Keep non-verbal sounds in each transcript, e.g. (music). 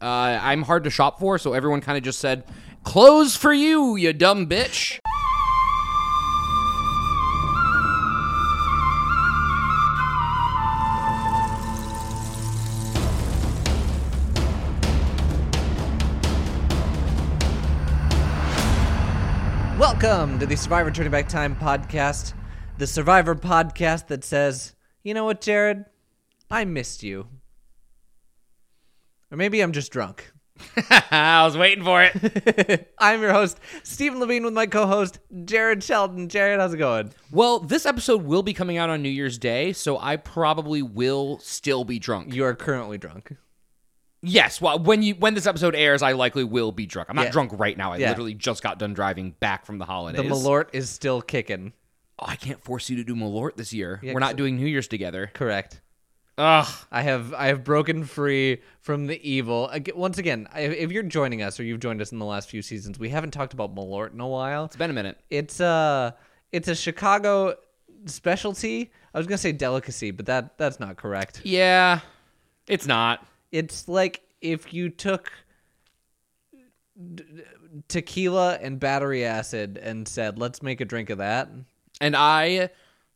Uh, I'm hard to shop for, so everyone kind of just said, "Clothes for you, you dumb bitch." Welcome to the Survivor Turning Back Time podcast, the Survivor podcast that says, you know what, Jared? I missed you. Or maybe I'm just drunk. (laughs) I was waiting for it. I'm your host, Steven Levine, with my co host, Jared Sheldon. Jared, how's it going? well, this episode will be coming out on New Year's Day, so I probably will still be drunk. You are currently drunk. Yes, well, when you when this episode airs, I likely will be drunk. I'm not Yeah. drunk right now. I Yeah. literally just got done driving back from the holidays. The Malort is still kicking. oh, I can't force you to do Malort this year. Yeah, We're not doing New Year's together. Correct. Ugh. I have I have broken free from the evil. Once again, if you're joining us or you've joined us in the last few seasons, we haven't talked about Malort in a while. It's been a minute. It's a it's a Chicago specialty. I was gonna say delicacy, but that that's not correct. Yeah, it's not. It's like if you took d- tequila and battery acid and said, "Let's make a drink of that." And I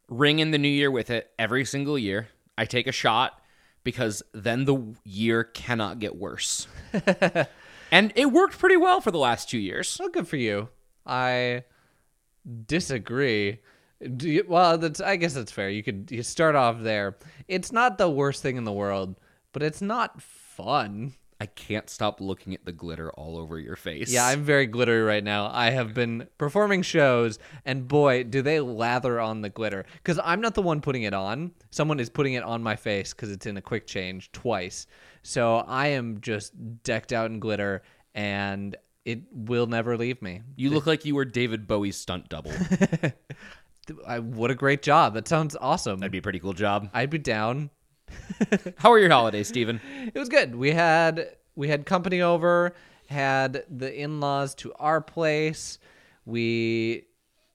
ring in the new year with it every single year. I take a shot because then the year cannot get worse. (laughs) and it worked pretty well for the last two years. Well, good for you. I disagree. Do you, well, that's I guess that's fair. You could you start off there. It's not the worst thing in the world, but it's not fun. I can't stop looking at the glitter all over your face. Yeah, I'm very glittery right now. I have been performing shows, and boy, do they lather on the glitter. Because I'm not the one putting it on. Someone is putting it on my face because it's in a quick change twice. So I am just decked out in glitter, and it will never leave me. You look like you were David Bowie's stunt double. (laughs) I, what a great job. That sounds awesome. That'd be a pretty cool job. I'd be down. (laughs) How were your holidays, Steven? It was good. We had we had company over, had the in-laws to our place. We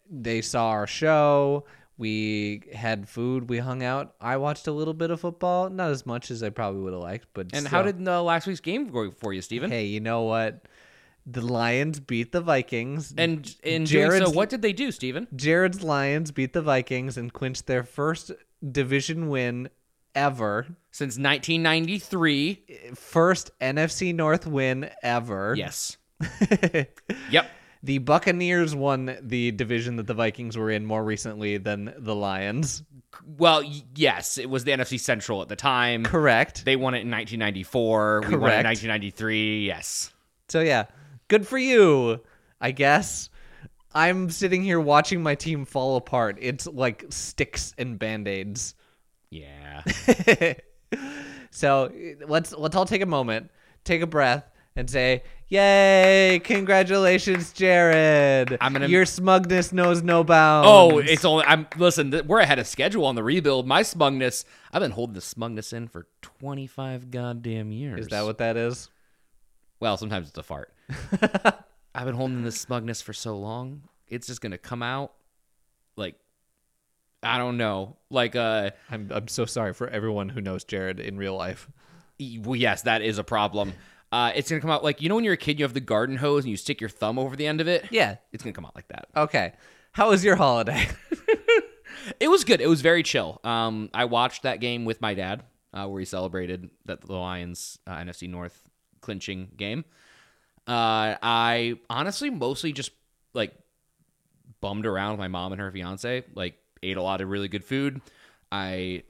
they saw our show. We had food. We hung out. I watched a little bit of football, not as much as I probably would have liked, but And still. how did uh, last week's game go for you, Steven? Hey, you know what? The Lions beat the Vikings. And in Jared, Jared's- so, what did they do, Steven? Jared's Lions beat the Vikings and clinched their first division win ever. Since 1993. First NFC North win ever. Yes. (laughs) Yep. The Buccaneers won the division that the Vikings were in more recently than the Lions. Well, yes, it was the NFC Central at the time. Correct. They won it in 1994. We won it in Correct. 1993. Yes. So yeah, good for you, I guess. I'm sitting here watching my team fall apart. It's like sticks and band-aids. Yeah. (laughs) So let's let's all take a moment, take a breath, and say, "Yay! Congratulations, Jared! I'm gonna- Your smugness knows no bounds." oh, it's only. I'm listen. th- We're ahead of schedule on the rebuild. My smugness. I've been holding the smugness in for 25 goddamn years. is that what that is? Well, sometimes it's a fart. (laughs) I've been holding this smugness for so long. It's just gonna come out, like, I don't know, like uh. I'm I'm so sorry for everyone who knows Jared in real life. Well, yes, that is a problem. Uh, it's gonna come out like you know when you're a kid, you have the garden hose and you stick your thumb over the end of it. Yeah. It's gonna come out like that. Okay. How was your holiday? (laughs) It was good. It was very chill. Um, I watched that game with my dad, uh, where he celebrated that the Lions uh, NFC North clinching game. Uh, I honestly mostly just like bummed around with my mom and her fiance. Like ate a lot of really good food. I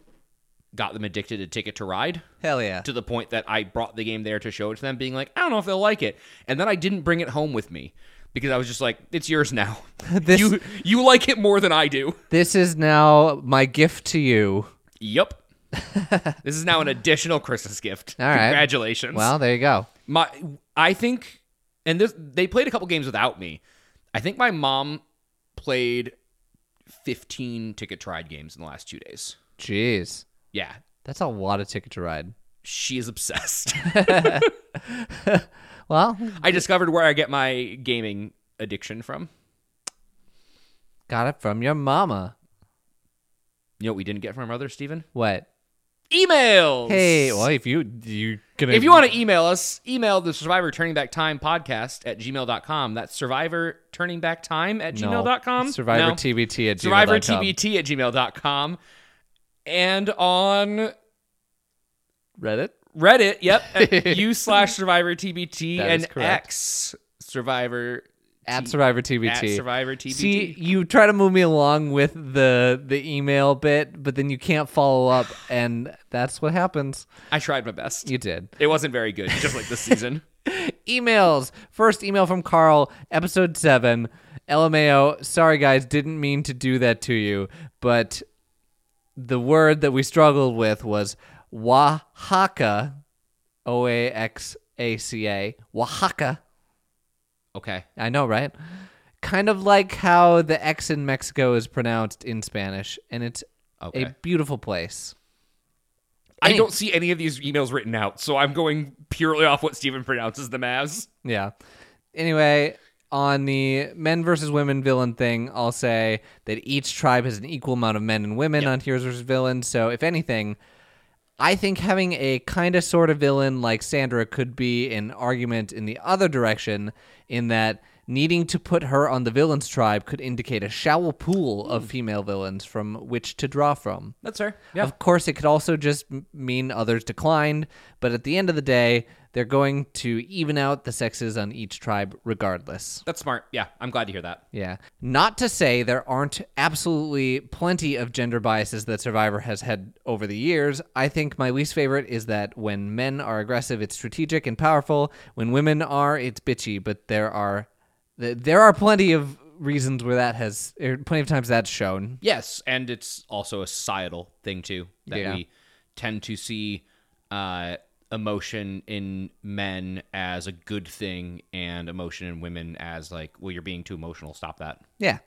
got them addicted to Ticket to Ride. Hell yeah. to the point that I brought the game there to show it to them, being like, I don't know if they'll like it. And then I didn't bring it home with me because I was just like, it's yours now. (laughs) This- you you like it more than I do. This is now my gift to you. Yep. (laughs) this is now an additional Christmas gift. All right. Congratulations. Well, there you go. my I think, and this they played a couple games without me. I think my mom played fifteen ticket ride games in the last two days. Jeez. Yeah, That's a lot of ticket to ride. she is obsessed. (laughs) (laughs) Well, I discovered where I get my gaming addiction from. got it from your mama. You know what we didn't get from our mother, Steven? What? Emails. Hey, well, if you you Gonna- if you want to email us, email the Survivor Turning Back Time podcast at gmail.com. That's Survivor Turning Back Time at No. gmail.com. Survivor No. TBT at Survivor gmail.com. TBT at gmail.com. And on Reddit. Reddit, yep, (laughs) u slash Survivor TBT and. X Survivor At T- Survivor TBT. At Survivor TBT. See, you try to move me along with the the email bit, but then you can't follow up, and that's what happens. I tried my best. You did. It wasn't very good, just like this season. (laughs) Emails. First email from Carl, episode seven. LMAO. Sorry, guys, didn't mean to do that to you, but the word that we struggled with was Oaxaca. O A X A C A. Oaxaca. Okay. I know, right? Kind of like how the X in Mexico is pronounced in Spanish, and it's Okay. a beautiful place. I Any- don't see any of these emails written out, so I'm going purely off what Steven pronounces them as. Yeah. Anyway, on the men versus women villain thing, I'll say that each tribe has an equal amount of men and women on heroes versus villains. So, if anything, I think having a kind of sort of villain like Sandra could be an argument in the other direction, in that needing to put her on the villains tribe could indicate a shallow pool of hmm. female villains from which to draw from. That's fair. Yeah. Of course, it could also just m- mean others declined, but at the end of the day, they're going to even out the sexes on each tribe regardless. That's smart. Yeah, I'm glad to hear that. Yeah. Not to say there aren't absolutely plenty of gender biases that Survivor has had over the years. I think my least favorite is that when men are aggressive, it's strategic and powerful. When women are, it's bitchy. But there are there are plenty of reasons where that has er, plenty of times that's shown. Yes, and it's also a societal thing too that Yeah. we tend to see uh, emotion in men as a good thing, and emotion in women as like, well, you're being too emotional. Stop that. Yeah.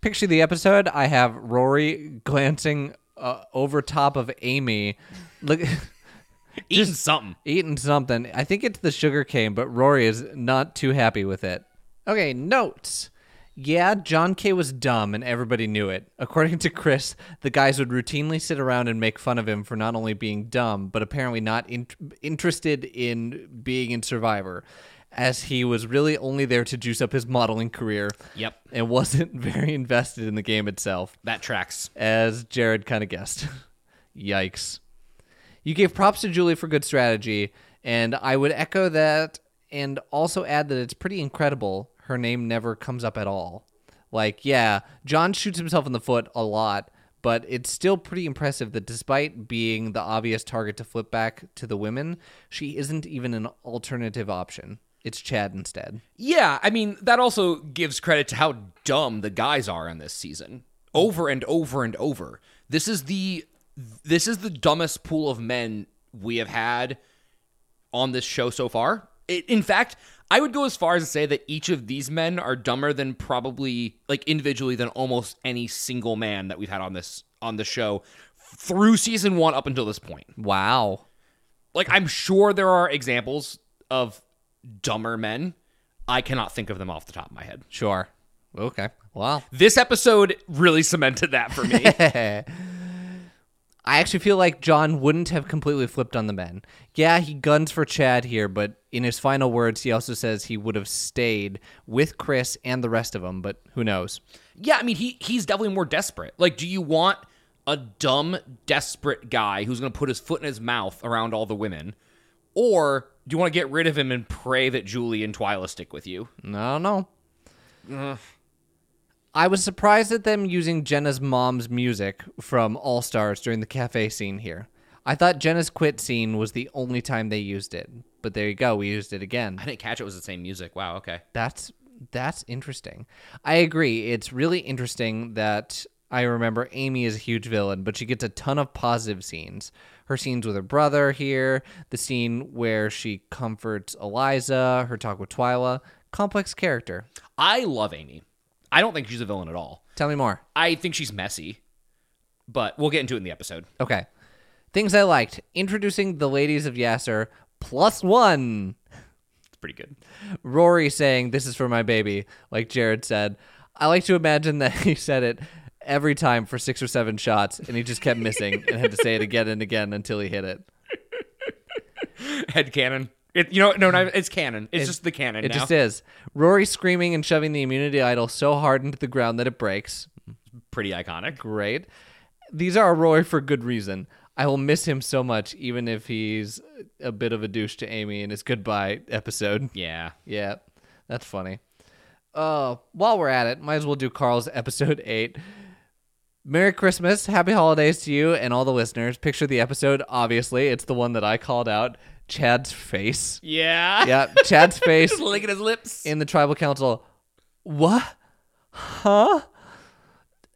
Picture the episode. I have Rory glancing uh, over top of Amy, look, (laughs) Eating something. eating something. I think it's the sugar cane, but Rory is not too happy with it. Okay, notes. Yeah, John K was dumb and everybody knew it. According to Chris, the guys would routinely sit around and make fun of him for not only being dumb, but apparently not in- interested in being in Survivor, as he was really only there to juice up his modeling career Yep, and wasn't (laughs) very invested in the game itself, that tracks. as Jared kind of guessed. (laughs) Yikes. You gave props to Julie for good strategy, and I would echo that and also add that it's pretty incredible her name never comes up at all. Like, yeah, John shoots himself in the foot a lot, but it's still pretty impressive that despite being the obvious target to flip back to the women, she isn't even an alternative option. It's Chad instead. Yeah, I mean that also gives credit to how dumb the guys are in this season. Over and over and over. This is the this is the dumbest pool of men we have had on this show so far. It, in fact, I would go as far as to say that each of these men are dumber than probably like individually than almost any single man that we've had on this on the show through season 1 up until this point. Wow. Like I'm sure there are examples of dumber men. I cannot think of them off the top of my head. Sure. Okay. Wow. This episode really cemented that for me. (laughs) I actually feel like John wouldn't have completely flipped on the men. Yeah, he guns for Chad here, but in his final words, he also says he would have stayed with Chris and the rest of them, but who knows? yeah, I mean he he's definitely more desperate. Like, do you want a dumb, desperate guy who's going to put his foot in his mouth around all the women, or do you want to get rid of him and pray that Julie and Twila stick with you? I don't know. I was surprised at them using Jenna's mom's music from All Stars during the cafe scene here. I thought Jenna's quit scene was the only time they used it, but there you go, we used it again. I didn't catch it was the same music. Wow. Okay. That's that's interesting. I agree. It's really interesting that I remember Amy is a huge villain, but she gets a ton of positive scenes. Her scenes with her brother here, the scene where she comforts Eliza, her talk with Twila, complex character. I love Amy. I don't think she's a villain at all. Tell me more. I think she's messy, but we'll get into it in the episode. Okay. Things I liked. Introducing the ladies of Yasur plus one. It's pretty good. Rory saying, This is for my baby, like Jared said. I like to imagine that (laughs) he said it every time for six or seven shots and he just kept missing and had to say it again and again until he hit it. (laughs) Head canon. It, you know, no, no, it's canon. It's just the canon It now. just is. Rory screaming and shoving the immunity idol so hard into the ground that it breaks. Pretty iconic. Great. These are Rory for good reason. I will miss him so much, even if he's a bit of a douche to Amy in his goodbye episode. Yeah. Yeah, that's funny. Uh, while we're at it, might as well do Carl's episode (laughs) eight. Merry Christmas, Happy Holidays to you and all the listeners. Picture the episode. Obviously, it's the one that I called out. Chad's face. Yeah. Yeah, Chad's (laughs) face Just licking his lips. in the tribal council. What? Huh?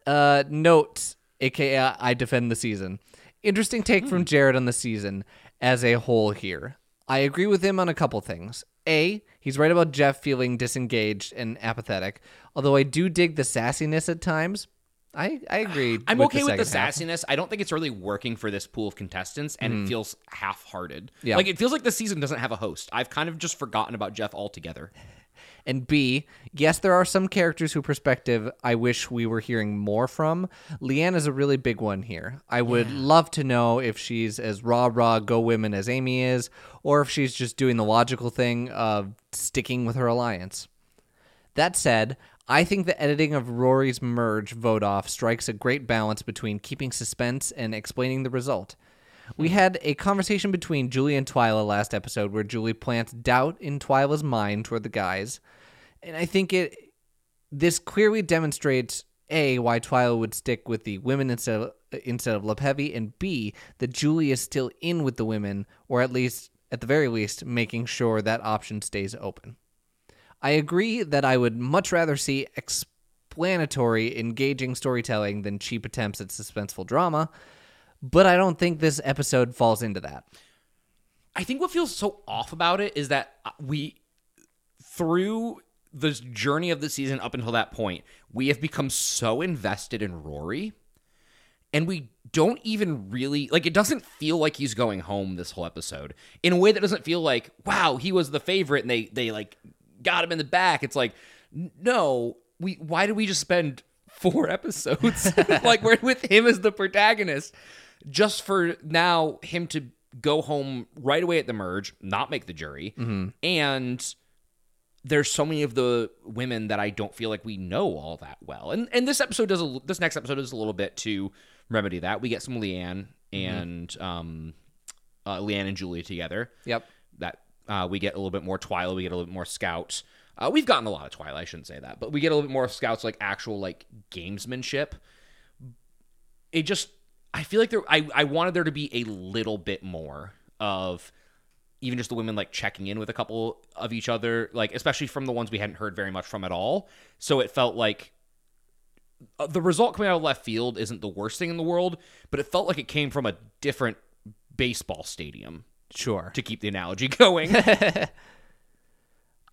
Uh, note, aka I defend the season. Interesting take from Jared on the season as a whole here. I agree with him on a couple things. A, he's right about Jeff feeling disengaged and apathetic, although I do dig the sassiness at times. I, I agree. (sighs) I'm with okay with the half. sassiness. I don't think it's really working for this pool of contestants, and it mm. feels half-hearted. Yeah. Like it feels like the season doesn't have a host. I've kind of just forgotten about Jeff altogether. (sighs) And B, yes, there are some characters whose perspective I wish we were hearing more from. Leann is a really big one here. I would love to know if she's as rah rah go women as Amy is, or if she's just doing the logical thing of sticking with her alliance. That said, I think the editing of Rory's merge vote off strikes a great balance between keeping suspense and explaining the result. We had a conversation between Julie and Twila last episode where Julie plants doubt in Twila's mind toward the guys. And I think it this clearly demonstrates A why Twila would stick with the women instead of instead of Lopevi, and B that Julie is still in with the women, or at least at the very least making sure that option stays open. I agree that I would much rather see explanatory, engaging storytelling than cheap attempts at suspenseful drama, but I don't think this episode falls into that. I think what feels so off about it is that uh, we, through the journey of the season up until that point, we have become so invested in Rory, and we don't even really like. It doesn't feel like he's going home this whole episode in a way that doesn't feel like, wow, he was the favorite, and they they like got him in the back. It's like, no, we. Why did we just spend (laughs) four episodes (laughs) like we're with him as the protagonist? just for now him to go home right away at the merge, not make the jury, and there's so many of the women that I don't feel like we know all that well. And and this episode does a, this next episode is a little bit to remedy that. We get some Leann and um uh, Leann and Julia together. Yep. That uh, we get a little bit more Twilight, we get a little bit more Scout. Uh, we've gotten a lot of Twilight, I shouldn't say that, but we get a little bit more Scouts like actual like gamesmanship. It just I feel like there I, I wanted there to be a little bit more of even just the women like checking in with a couple of each other, like especially from the ones we hadn't heard very much from at all. So it felt like uh, the result coming out of left field isn't the worst thing in the world, but it felt like it came from a different baseball stadium Sure. to keep the analogy (laughs) going. (laughs)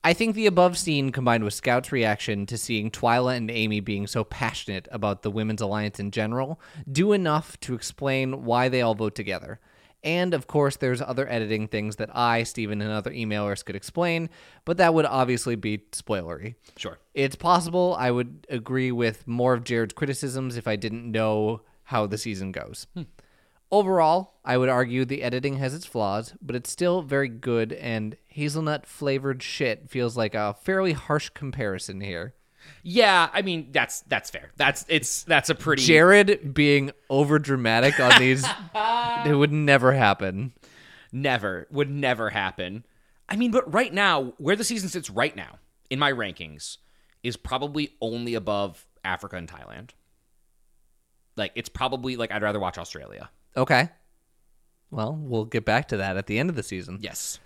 I think the above scene combined with Scout's reaction to seeing Twila and Amy being so passionate about the Women's Alliance in general do enough to explain why they all vote together. And of course, there's other editing things that I, Steven, and other emailers could explain, but that would obviously be spoilery. sure. It's possible I would agree with more of Jared's criticisms if I didn't know how the season goes. Hmm. Overall, I would argue the editing has its flaws, but it's still very good, and hazelnut flavored shit feels like a fairly harsh comparison here. Yeah, I mean that's that's fair. That's it's that's a pretty Jared being over dramatic on these, (laughs) it would never happen. never would never happen. I mean, but right now, where the season sits right now in my rankings is probably only above Africa and Thailand. Like it's probably like I'd rather watch Australia. Okay. Well, we'll get back to that at the end of the season. Yes.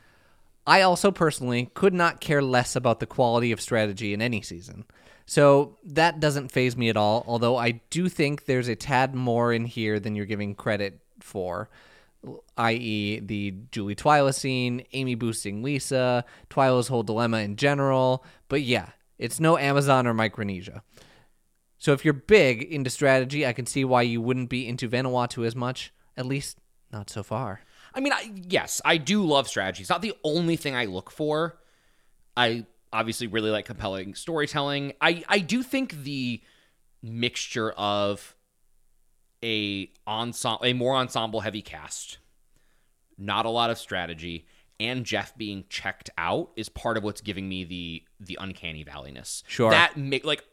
I also personally could not care less about the quality of strategy in any season. So that doesn't phase me at all, although I do think there's a tad more in here than you're giving credit for, i.e., the Julie Twila scene, Amy boosting Lisa, Twila's whole dilemma in general. But yeah, it's no Amazon or Micronesia. So if you're big into strategy, I can see why you wouldn't be into Vanuatu as much, at least not so far. I mean, I, yes, I do love strategy. It's not the only thing I look for. I obviously really like compelling storytelling. I I do think the mixture of a ensemble, a more ensemble heavy cast, not a lot of strategy, and Jeff being checked out is part of what's giving me the the uncanny valleyness. Sure. That make like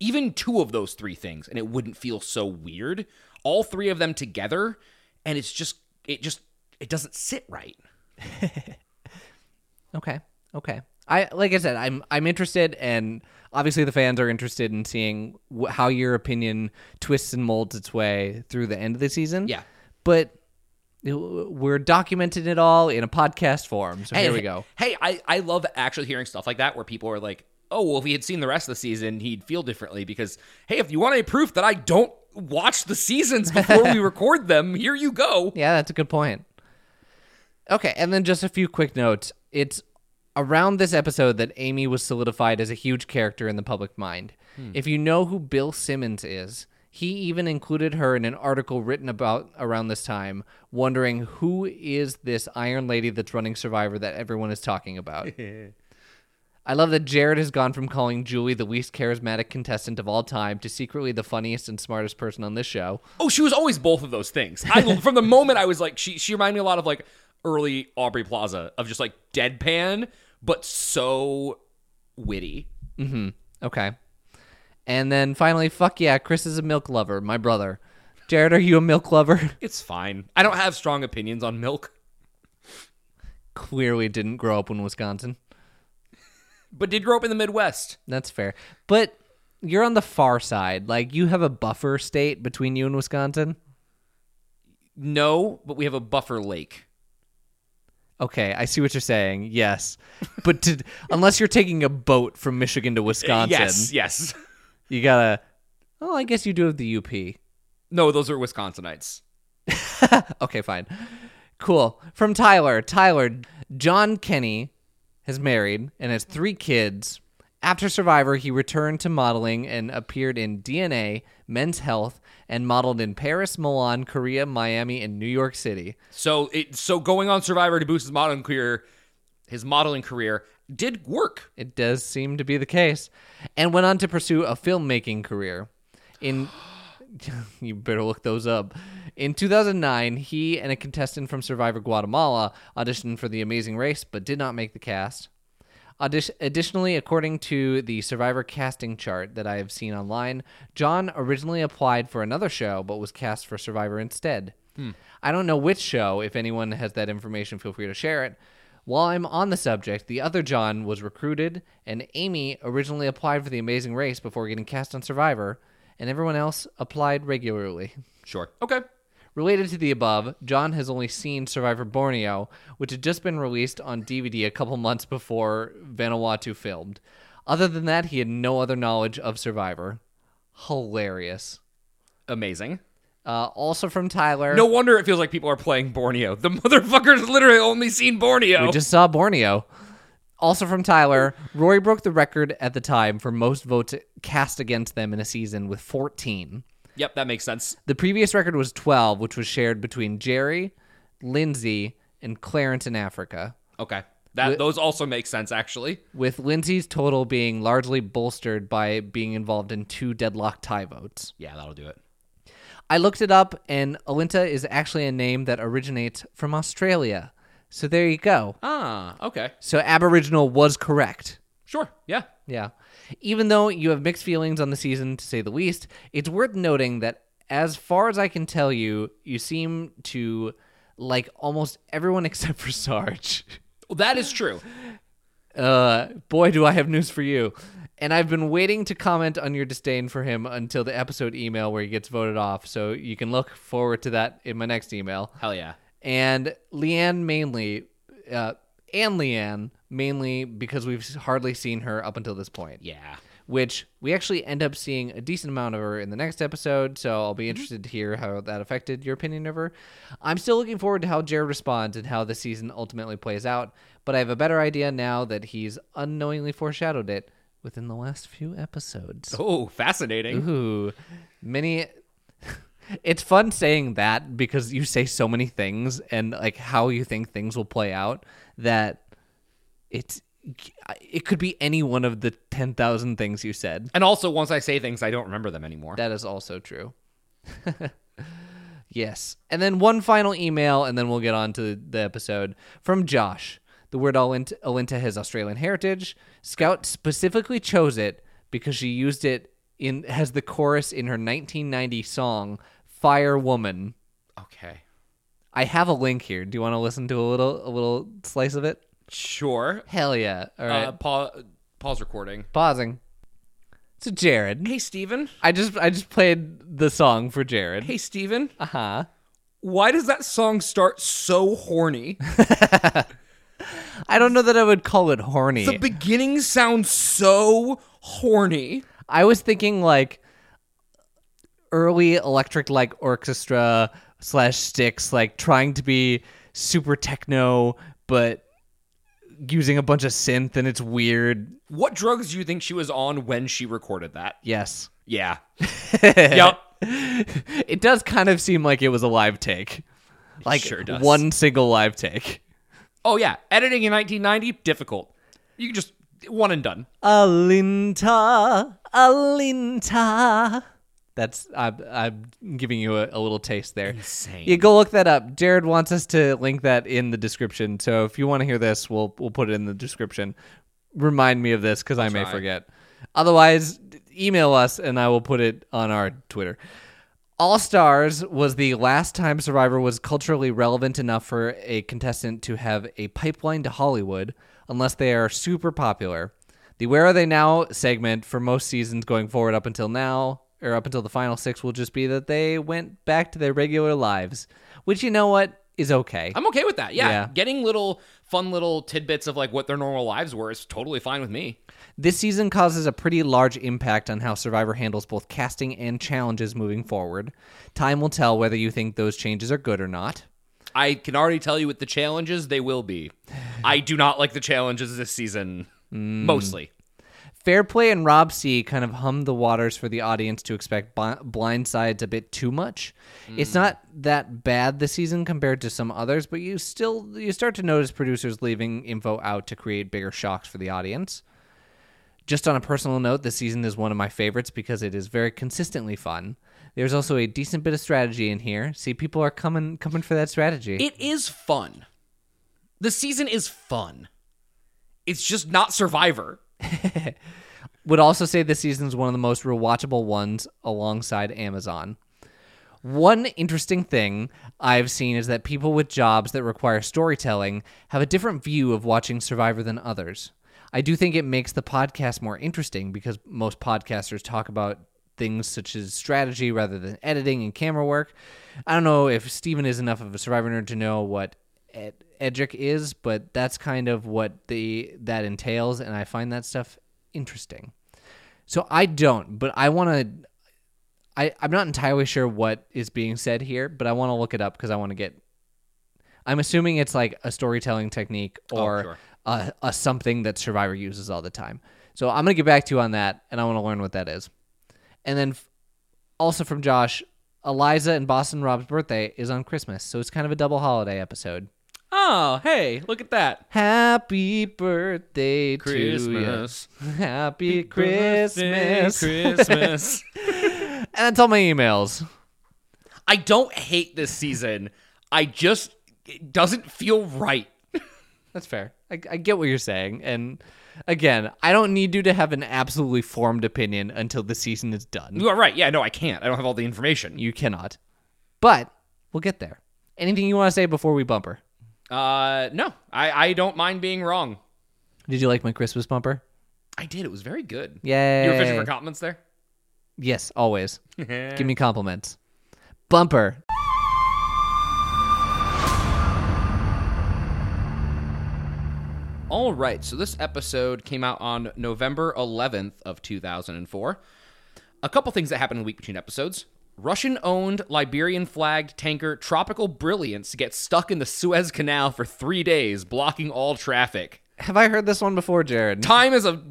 even two of those three things and it wouldn't feel so weird. All three of them together and it's just it just it doesn't sit right. (laughs) Okay. Okay. I like I said, I'm I'm interested, and obviously the fans are interested in seeing wh- how your opinion twists and molds its way through the end of the season. Yeah. But we're documenting it all in a podcast form. So here we go. Hey, I, I love actually hearing stuff like that where people are like, oh, well, if he had seen the rest of the season, he'd feel differently. Because, hey, if you want any proof that I don't watch the seasons before we (laughs) record them, here you go. Yeah, that's a good point. Okay, and then just a few quick notes. It's around this episode that Amy was solidified as a huge character in the public mind. Hmm. If you know who Bill Simmons is, he even included her in an article written about around this time, wondering who is this Iron Lady that's running Survivor that everyone is talking about. (laughs) I love that Jared has gone from calling Julie the least charismatic contestant of all time to secretly the funniest and smartest person on this show. Oh, she was always both of those things. I, (laughs) from the moment I was like, she, she reminded me a lot of like early Aubrey Plaza of just like deadpan, but so witty. Mm-hmm. Okay. And then finally, fuck yeah, Chris is a milk lover, my brother. Jared, are you a milk lover? (laughs) It's fine. I don't have strong opinions on milk, Clearly didn't grow up in Wisconsin. But did grow up in the Midwest. That's fair. But you're on the far side. Like, you have a buffer state between you and Wisconsin. No, but we have a buffer lake. Okay, I see what you're saying. Yes. But to, unless you're taking a boat from Michigan to (laughs) Wisconsin, Yes, yes. you gotta. Oh, I guess you do have the UP. No, those are Wisconsinites. (laughs) Okay, fine. Cool. From Tyler. Tyler, John Kenney has married and has three kids. After Survivor, he returned to modeling and appeared in DNA, Men's Health, and modeled in Paris, Milan, Korea, Miami, and New York City. So it so going on Survivor to boost his modeling career, his modeling career did work. It does seem to be the case. And went on to pursue a filmmaking career. In (gasps) you better look those up. In 2009, he and a contestant from Survivor Guatemala auditioned for The Amazing Race but did not make the cast. Additionally, according to the Survivor casting chart that I have seen online, John originally applied for another show but was cast for Survivor instead. Hmm. I don't know which show. If anyone has that information, feel free to share it. While I'm on the subject, the other John was recruited, and Amy originally applied for The Amazing Race before getting cast on Survivor, and everyone else applied regularly. Sure. Okay. Related to the above, John has only seen Survivor Borneo, which had just been released on DVD a couple months before Vanuatu filmed. Other than that, he had no other knowledge of Survivor. Hilarious. Amazing. Uh, also from Tyler. No wonder it feels like people are playing Borneo. The motherfucker's literally only seen Borneo. We just saw Borneo. Also from Tyler, Rory broke the record at the time for most votes cast against them in a season with 14. Yep, that makes sense. The previous record was 12, which was shared between Jerry, Lindsay, and Clarence in Africa, Okay. That those also make sense actually. with Lindsay's total being largely bolstered by being involved in two deadlock tie votes. Yeah, that'll do it. I looked it up, and Alinta is actually a name that originates from Australia. So there you go. Ah, okay. So Aboriginal was correct. Sure. Yeah. Yeah. Even though you have mixed feelings on the season, to say the least, it's worth noting that, as far as I can tell you, you seem to like almost everyone (laughs) except for Sarge. Well, that is true. Uh, boy, do I have news for you. And I've been waiting to comment on your disdain for him until the episode email where he gets voted off. So you can look forward to that in my next email. Hell yeah. and Leann mainly, uh, and Leann mainly because we've hardly seen her up until this point. Yeah. Which we actually end up seeing a decent amount of her in the next episode, so I'll be mm-hmm. interested to hear how that affected your opinion of her. I'm still looking forward to how Jared responds and how the season ultimately plays out, but I have a better idea now that he's unknowingly foreshadowed it within the last few episodes. Oh, fascinating. Ooh, many. (laughs) It's fun saying that because you say so many things and like how you think things will play out that it's it could be any one of the 10,000 things you said. And also, once I say things, I don't remember them anymore. That is also true. (laughs) yes. And then one final email and then we'll get on to the episode from Josh. The word Alinta, Alinta has Australian heritage. Scout specifically chose it because she used it in has the chorus in her 1990 song Fire Woman. Okay. I have a link here. Do you want to listen to a little a little slice of it? Sure. Hell yeah. All right. Uh, pa- pause recording. Pausing. So Jared, Hey, Steven. I just I just played the song for Jared. Hey, Steven. Uh-huh. Why does that song start so horny? (laughs) I don't know that I would call it horny. the beginning sounds so horny. I was thinking like early electric like orchestra slash sticks, like trying to be super techno, but using a bunch of synth and it's weird. What drugs do you think she was on when she recorded that? Yes. Yeah. (laughs) yep. It does kind of seem like it was a live take. Like sure does. one single live take. Oh yeah. Editing in 1990 difficult. You can just one and done. Alinta, Alinta. That's I'm, I'm giving you a, a little taste there. Insane. You go look that up. Jared wants us to link that in the description. So if you want to hear this, we'll we'll put it in the description. Remind me of this because I may try. forget. Otherwise, email us and I will put it on our Twitter. All Stars was the last time Survivor was culturally relevant enough for a contestant to have a pipeline to Hollywood, unless they are super popular. The Where Are They Now segment for most seasons going forward up until now, or up until the final six, will just be that they went back to their regular lives, which you know what is okay. I'm okay with that. Yeah. Yeah. Getting little fun little tidbits of like what their normal lives were is totally fine with me. This season causes a pretty large impact on how Survivor handles both casting and challenges moving forward. Time will tell whether you think those changes are good or not. I can already tell you with the challenges they will be. I do not like the challenges this season. Mm. Mostly. Fair Play and Rob C kind of hummed the waters for the audience to expect bl- blindsides a bit too much. It's not that bad this season compared to some others, but you still you start to notice producers leaving info out to create bigger shocks for the audience. Just on a personal note, this season is one of my favorites because it is very consistently fun. There's also a decent bit of strategy in here. See, people are coming coming for that strategy. It is fun. The season is fun. It's just not Survivor. (laughs) Would also say this season is one of the most rewatchable ones alongside Amazon. One interesting thing I've seen is that people with jobs that require storytelling have a different view of watching Survivor than others. I do think it makes the podcast more interesting because most podcasters talk about things such as strategy rather than editing and camera work. I don't know if Steven is enough of a Survivor nerd to know what ed- Edgic is, but that's kind of what the that entails, and I find that stuff interesting. So I don't, but I want to. I I'm not entirely sure what is being said here, but I want to look it up because I want to get. I'm assuming it's like a storytelling technique oh, or sure. a, a something that Survivor uses all the time. So I'm gonna get back to you on that, and I want to learn what that is. And then, f- also from Josh, Eliza and Boston Rob's birthday is on Christmas, so it's kind of a double holiday episode. Oh, hey, look at that. Happy birthday to you. Happy Christmas. Christmas. (laughs) And that's all my emails. I don't hate this season. I just it doesn't feel right. That's fair. I, I get what you're saying. And again, I don't need you to have an absolutely formed opinion until the season is done. You are right. Yeah, no, I can't. I don't have all the information. You cannot. But we'll get there. Anything you want to say before we bumper? Uh, no, I I don't mind being wrong. Did you like my Christmas bumper? I did. It was very good. Yay. You were fishing for compliments there. Yes, always. (laughs) Give me compliments. Bumper. All right, so this episode came out on November 11th of 2004. A couple things that happened in the week between episodes. Russian-owned, Liberian-flagged tanker Tropical Brilliance gets stuck in the Suez Canal for three days, blocking all traffic. Have I heard this one before, Jared? Time is a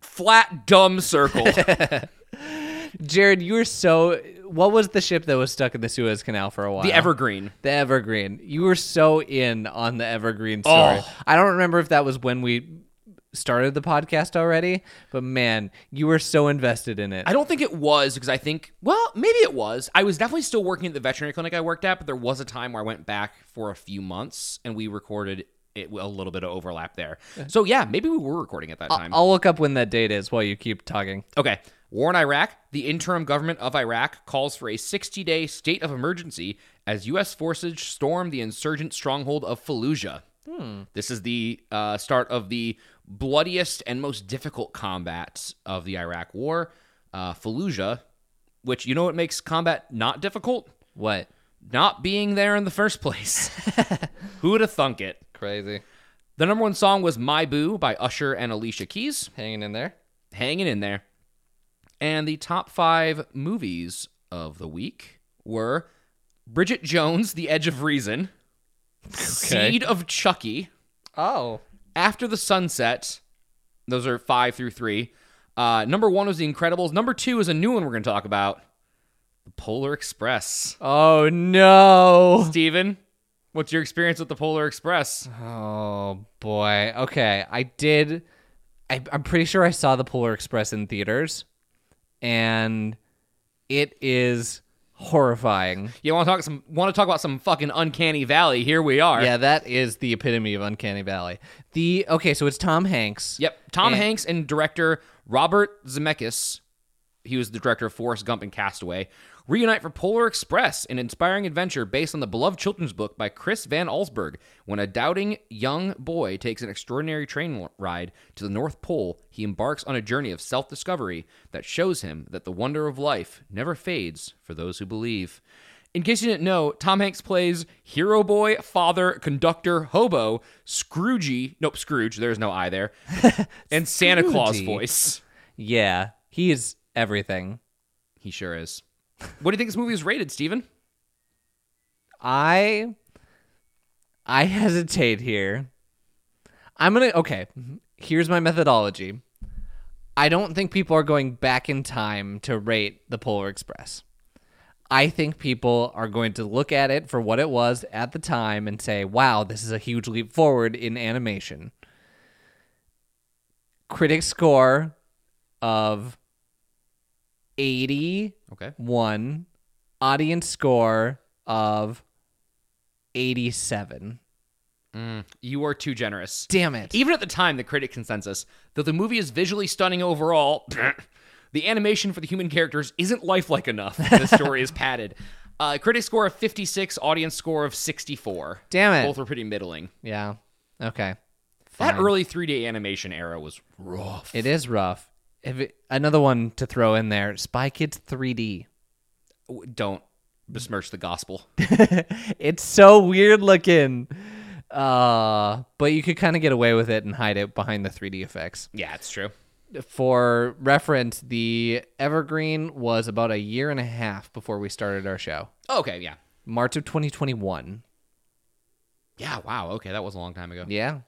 flat, dumb circle. (laughs) Jared, you were so. What was the ship that was stuck in the Suez Canal for a while? the Evergreen. The Evergreen. You were so in on the Evergreen oh. story. Oh. I don't remember if that was when we started the podcast already, but man, you were so invested in it. I don't think it was because I think, well, maybe it was. I was definitely still working at the veterinary clinic I worked at, but there was a time where I went back for a few months and we recorded it, a little bit of overlap there. So yeah, maybe we were recording at that time. I'll look up when that date is while you keep talking. Okay. War in Iraq. The interim government of Iraq calls for a 60 day state of emergency as U.S. forces storm the insurgent stronghold of Fallujah. This is the uh, start of the bloodiest and most difficult combat of the Iraq War. Uh, Fallujah, which you know what makes combat not difficult? What? Not being there in the first place. (laughs) Who would have thunk it? Crazy. The number one song was My Boo by Usher and Alicia Keys. Hanging in there. hanging in there. And the top five movies of the week were Bridget Jones, The Edge of Reason, (laughs) Seed of Chucky, Oh. After the Sunset. Those are five through three. Uh, number one was The Incredibles. Number two is a new one we're going to talk about The Polar Express. Oh no. Steven, what's your experience with The Polar Express? Oh boy. Okay, I did. I, I'm pretty sure I saw the Polar Express in theaters, and it is horrifying. You want to talk some? Want to talk about some fucking uncanny valley? Here we are. Yeah, that is the epitome of Uncanny Valley. The okay, so it's Tom Hanks. Yep. Tom And- Hanks and director Robert Zemeckis, he was the director of Forrest Gump and Castaway, reunite for Polar Express, an inspiring adventure based on the beloved children's book by Chris Van Allsburg. When a doubting young boy takes an extraordinary train ride to the North Pole, he embarks on a journey of self discovery that shows him that the wonder of life never fades for those who believe. In case you didn't know, Tom Hanks plays hero boy, father, conductor, hobo, Scroogey, nope, Scrooge, there's no I there, (laughs) and Santa Claus voice. Yeah, he is everything. He sure is. What do you think this movie is rated, Steven? I I hesitate here. I'm going to okay, here's my methodology. I don't think people are going back in time to rate the Polar Express. I think people are going to look at it for what it was at the time and say, "Wow, this is a huge leap forward in animation." Critic score of 81, Okay. One audience score of 87. You are too generous. Damn it. Even at the time, the critic consensus, though the movie is visually stunning overall, (clears throat) the animation for the human characters isn't lifelike enough. The (laughs) story is padded. Uh, critic score of 56, audience score of 64. Damn it. Both were pretty middling. Yeah. Okay. That early 3D animation era was rough. It is rough. It, another one to throw in there, Spy Kids 3D. Don't besmirch the gospel. (laughs) it's so weird looking. Uh, but you could kind of get away with it and hide it behind the 3D effects. Yeah, it's true. For reference, the Evergreen was about a year and a half before we started our show. Okay, yeah. March of 2021. Yeah, wow. Okay, that was a long time ago. Yeah.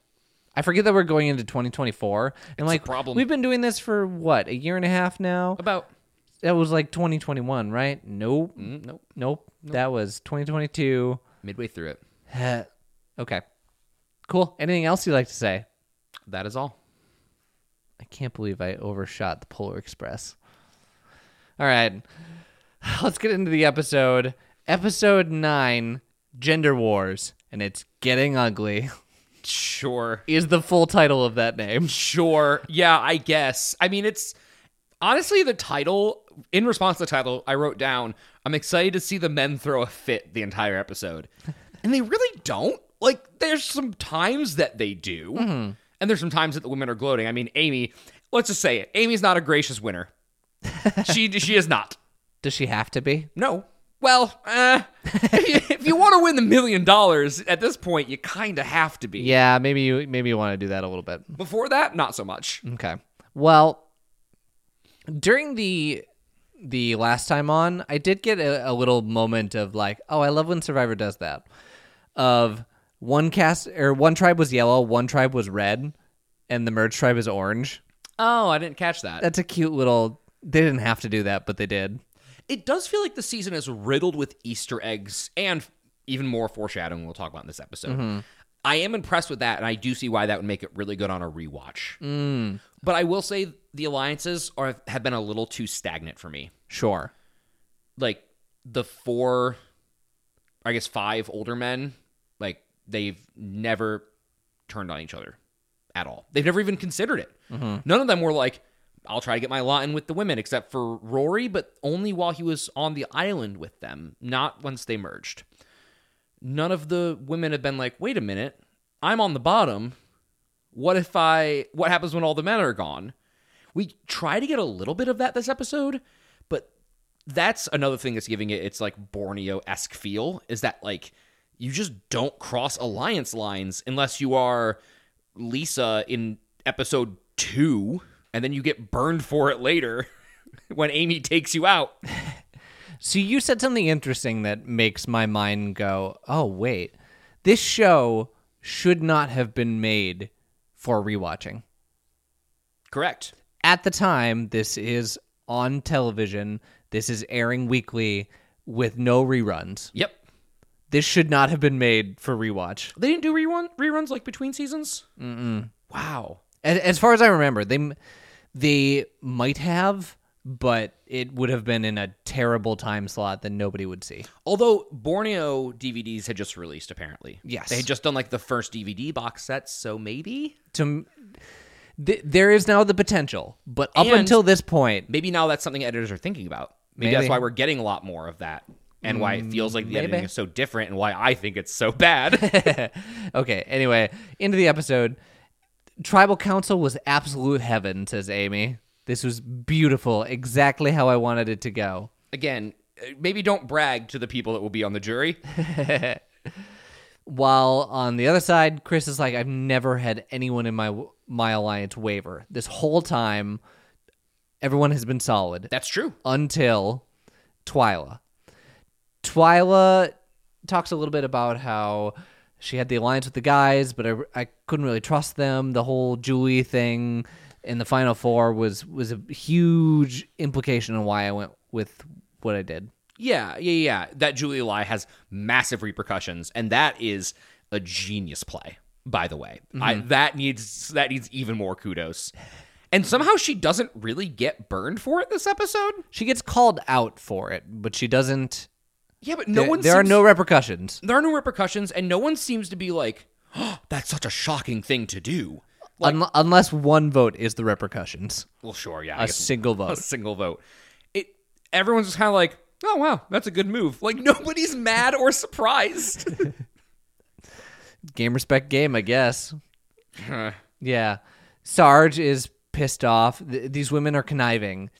I forget that we're going into 2024. And like problem. we've been doing this for what, a year and a half now? About That was like 2021, right? Nope. mm, nope, Nope. That was 2022. midway through it. (sighs) Okay. Cool. Anything else you'd like to say? That is all. I can't believe I overshot the Polar Express. All right. (sighs) Let's get into the episode. Episode 9 Gender Wars. And it's Getting Ugly, (laughs) Sure. is the full title of that name. Sure. Yeah, I guess. I mean, it's honestly the title. In response to the title, I wrote down, I'm excited to see the men throw a fit the entire episode. (laughs) and they really don't. Like, there's some times that they do, mm-hmm. and there's some times that the women are gloating. I mean, Amy, let's just say it. Amy's not a gracious winner. (laughs) she she is not. Does she have to be? No. Well, uh, if you, want to win the million dollars at this point, you kind of have to be. Yeah, maybe you maybe you want to do that a little bit. Before that, not so much. Okay. Well, during the the last time on, I did get a, a little moment of like, oh, I love when Survivor does that. Of one cast or one tribe was yellow, one tribe was red, and the merge tribe is orange. Oh, I didn't catch that. That's a cute little. They didn't have to do that, but they did. It does feel like the season is riddled with Easter eggs and even more foreshadowing we'll talk about in this episode. Mm-hmm. I am impressed with that, and I do see why that would make it really good on a rewatch. Mm. But I will say the alliances are have been a little too stagnant for me. Sure. Like the four, I guess five older men, like they've never turned on each other at all. They've never even considered it. Mm-hmm. None of them were like, I'll try to get my lot in with the women, except for Rory, but only while he was on the island with them, not once they merged. None of the women have been like, wait a minute, I'm on the bottom. What if I, what happens when all the men are gone? We try to get a little bit of that this episode, but that's another thing that's giving it its like Borneo esque feel is that like you just don't cross alliance lines unless you are Lisa in episode two, and then you get burned for it later (laughs) when Amy takes you out. (laughs) So you said something interesting that makes my mind go, "Oh wait, this show should not have been made for rewatching." Correct. At the time, this is on television. This is airing weekly with no reruns. Yep. This should not have been made for rewatch. They didn't do rerun reruns like between seasons. Mm-mm. Wow. As, as far as I remember, they they might have, but it would have been in a terrible time slot that nobody would see. Although Borneo DVDs had just released, apparently. Yes. They had just done like the first DVD box sets, so maybe. To th- there is now the potential, but up And- until this point, Maybe now that's something editors are thinking about. Maybe, Maybe. that's why we're getting a lot more of that. And why it feels like the mm, editing is so different and why I think it's so bad. (laughs) okay. Anyway, into the episode. Tribal Council was absolute heaven, says Amy. This was beautiful, exactly how I wanted it to go. Again, uh, maybe don't brag to the people that will be on the jury. (laughs) While on the other side, Chris is like, I've never had anyone in my my alliance waver. This whole time, everyone has been solid That's true. until Twila. Twila talks a little bit about how she had the alliance with the guys, but I, I couldn't really trust them. The whole Julie thing in the final four was was a huge implication on why I went with what I did. Yeah, yeah, yeah. That Julie lie has massive repercussions, and that is a genius play. By the way, I, mm-hmm. that needs that needs even more kudos. And somehow she doesn't really get burned for it this episode. She gets called out for it, but she doesn't. Yeah, but no there one. there are no repercussions. there are no repercussions, and no one seems to be like, oh, "That's such a shocking thing to do." Un- unless one vote is the repercussions. Well, sure, yeah, I A single a single vote. It everyone's just kind of like, "Oh wow, that's a good move." Like (laughs) nobody's mad or surprised. (laughs) Game respect game, I guess. Yeah. Sarge is pissed off. Th- these women are conniving.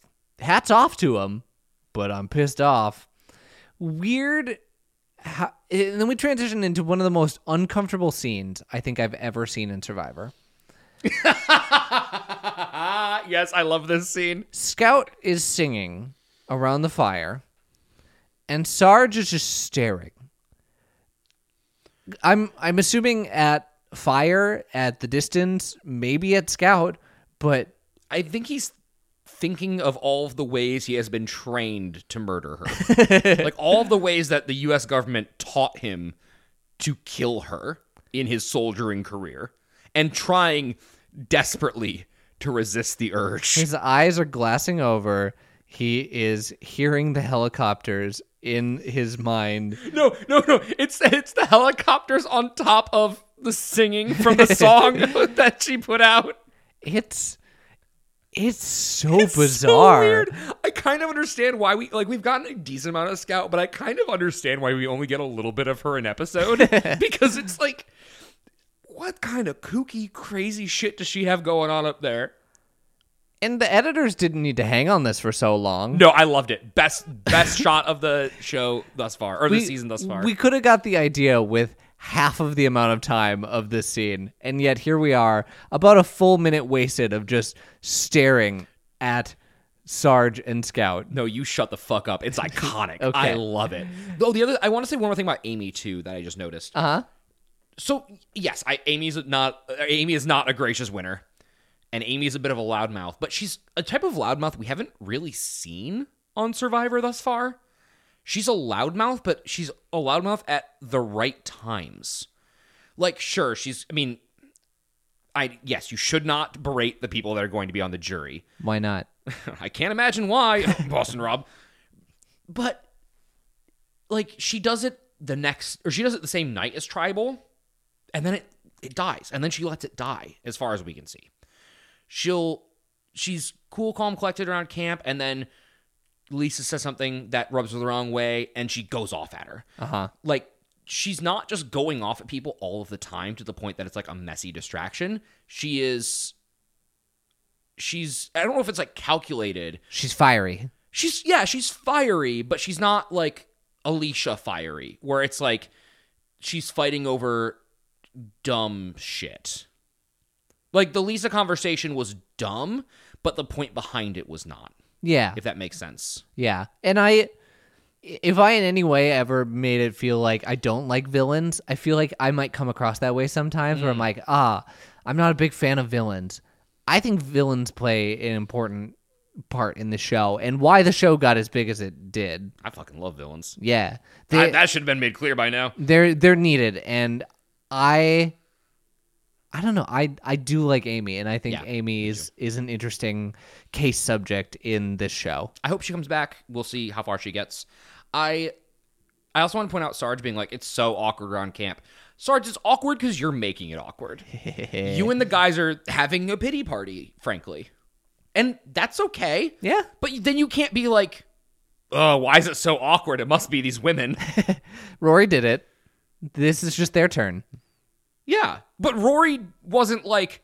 Hats off to him, but I'm pissed off. Weird. How, and then we transition into one of the most uncomfortable scenes I think I've ever seen in Survivor. (laughs) Yes, I love this scene. Scout is singing around the fire, and Sarge is just staring. I'm I'm assuming at fire at the distance, maybe at Scout, but I think he's thinking of all of the ways he has been trained to murder her. (laughs) like all the ways that the US government taught him to kill her in his soldiering career and trying desperately to resist the urge. his eyes are glassing over. He is hearing the helicopters in his mind. No, no, no. It's it's the helicopters on top of the singing from the (laughs) song (laughs) that she put out. It's it's so It's bizarre. So weird. I kind of understand why we like we've gotten a decent amount of Scout, but I kind of understand why we only get a little bit of her an episode (laughs) because it's like, what kind of kooky, crazy shit does she have going on up there? And the editors didn't need to hang on this for so long. No, I loved it. Best best (laughs) shot of the show thus far, or the season thus far. We could have got the idea with half of the amount of time of this scene, and yet here we are, about a full minute wasted of just staring at Sarge and Scout. no, you shut the fuck up. It's iconic. (laughs) Okay. I love it. Though the other, I want to say one more thing about Amy too that I just noticed. Uh huh. So yes, I Amy's not Amy is not a gracious winner, and Amy's a bit of a loudmouth, but she's a type of loudmouth we haven't really seen on Survivor thus far. She's a loudmouth, but she's a loudmouth at the right times. Like, sure, she's. I mean, I yes, you should not berate the people that are going to be on the jury. Why not? (laughs) I can't imagine why, (laughs) Boston Rob. But like she does it the next or she does it the same night as tribal, and then it it dies, and then she lets it die, as far as we can see. She'll she's cool, calm, collected around camp, and then Lisa says something that rubs her the wrong way, and she goes off at her. Uh huh. Like she's not just going off at people all of the time to the point that it's like a messy distraction. She is she's I don't know if it's like calculated. She's fiery. She's yeah, she's fiery, but she's not like Alicia fiery, where it's like she's fighting over dumb shit. Like the Lisa conversation was dumb, but the point behind it was not. Yeah. If that makes sense. Yeah. And I if I in any way ever made it feel like I don't like villains, I feel like I might come across that way sometimes where I'm like, ah, I'm not a big fan of villains. I think villains play an important part in the show and why the show got as big as it did. I fucking love villains. Yeah. I- that should have been made clear by now. they're they're needed and I I don't know. I I do like Amy and I think Yeah, Amy is is an interesting case subject in this show. I hope she comes back. We'll see how far she gets. I I also want to point out Sarge being like, it's so awkward around camp. Sarge, it's awkward because you're making it awkward. (laughs) you and the guys are having a pity party, frankly. And that's okay. Yeah. But then you can't be like, oh, why is it so awkward? It must be these women. (laughs) Rory did it. This is just their turn. yeah. But Rory wasn't like,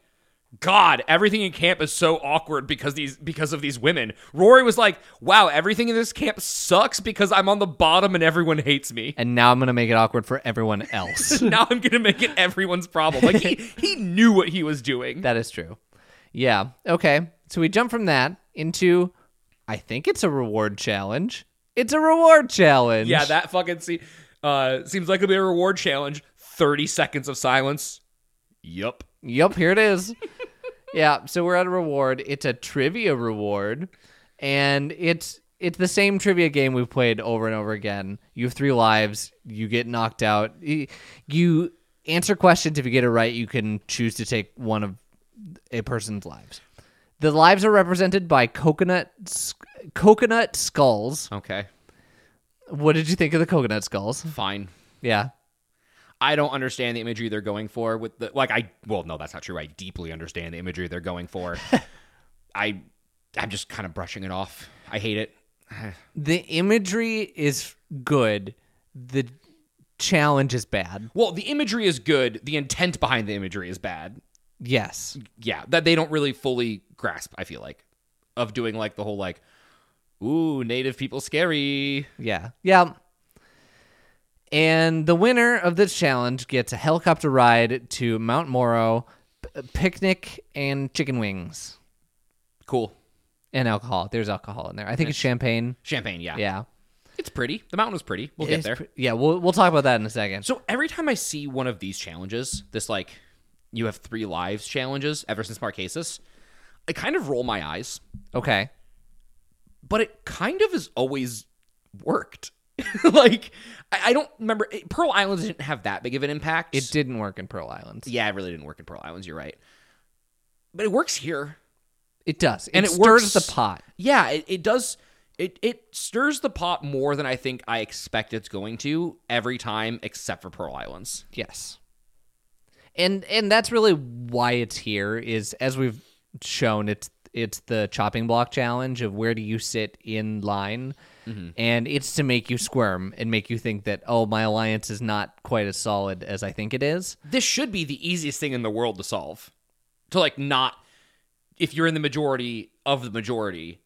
God, everything in camp is so awkward because these because of these women. Rory was like, Wow, everything in this camp sucks because I'm on the bottom and everyone hates me. And now I'm gonna make it awkward for everyone else. (laughs) now I'm gonna make it everyone's problem. Like he (laughs) he knew what he was doing. that is true. Yeah. Okay. So we jump from that into I think it's a reward challenge. It's a reward challenge. yeah, that fucking see uh seems like it'll be a reward challenge. Thirty seconds of silence. Yup. Yep, here it is. (laughs) yeah, so we're at a reward. It's a trivia reward, and it's it's the same trivia game we've played over and over again. You have three lives. You get knocked out. You answer questions. If you get it right, you can choose to take one of a person's lives. The lives are represented by coconut coconut skulls. Okay. What did you think of the coconut skulls? Fine. Yeah. I don't understand the imagery they're going for with the like I well no that's not true. I deeply understand the imagery they're going for. (laughs) I I'm just kind of brushing it off. I hate it. (sighs) The imagery is good. The challenge is bad. Well, the imagery is good. The intent behind the imagery is bad. Yes. Yeah, that they don't really fully grasp. I feel like of doing like the whole like, ooh, native people scary. Yeah. Yeah. And the winner of this challenge gets a helicopter ride to Mount Moro, p- picnic, and chicken wings. Cool. And alcohol. There's alcohol in there. I think it's champagne. Champagne, yeah. Yeah. It's pretty. The mountain was pretty. We'll get It's there. pre- yeah, we'll, we'll talk about that in a second. So every time I see one of these challenges, this like you have three lives challenges ever since Marquesas, I kind of roll my eyes, Okay. but it kind of has always worked. (laughs) like I, I don't remember it- Pearl Islands didn't have that big of an impact. It didn't work in Pearl Islands. yeah, it really didn't work in Pearl Islands. You're right, but it works here. It does. And it it stirs works- the pot. Yeah, it, it does. It it stirs the pot more than I think I expect it's going to every time, except for Pearl Islands. Yes. And and that's really why it's here is as we've shown it's it's the chopping block challenge of where do you sit in line and it's to make you squirm and make you think that oh my alliance is not quite as solid as I think it is. this should be the easiest thing in the world to solve. To like not, if you're in the majority of the majority,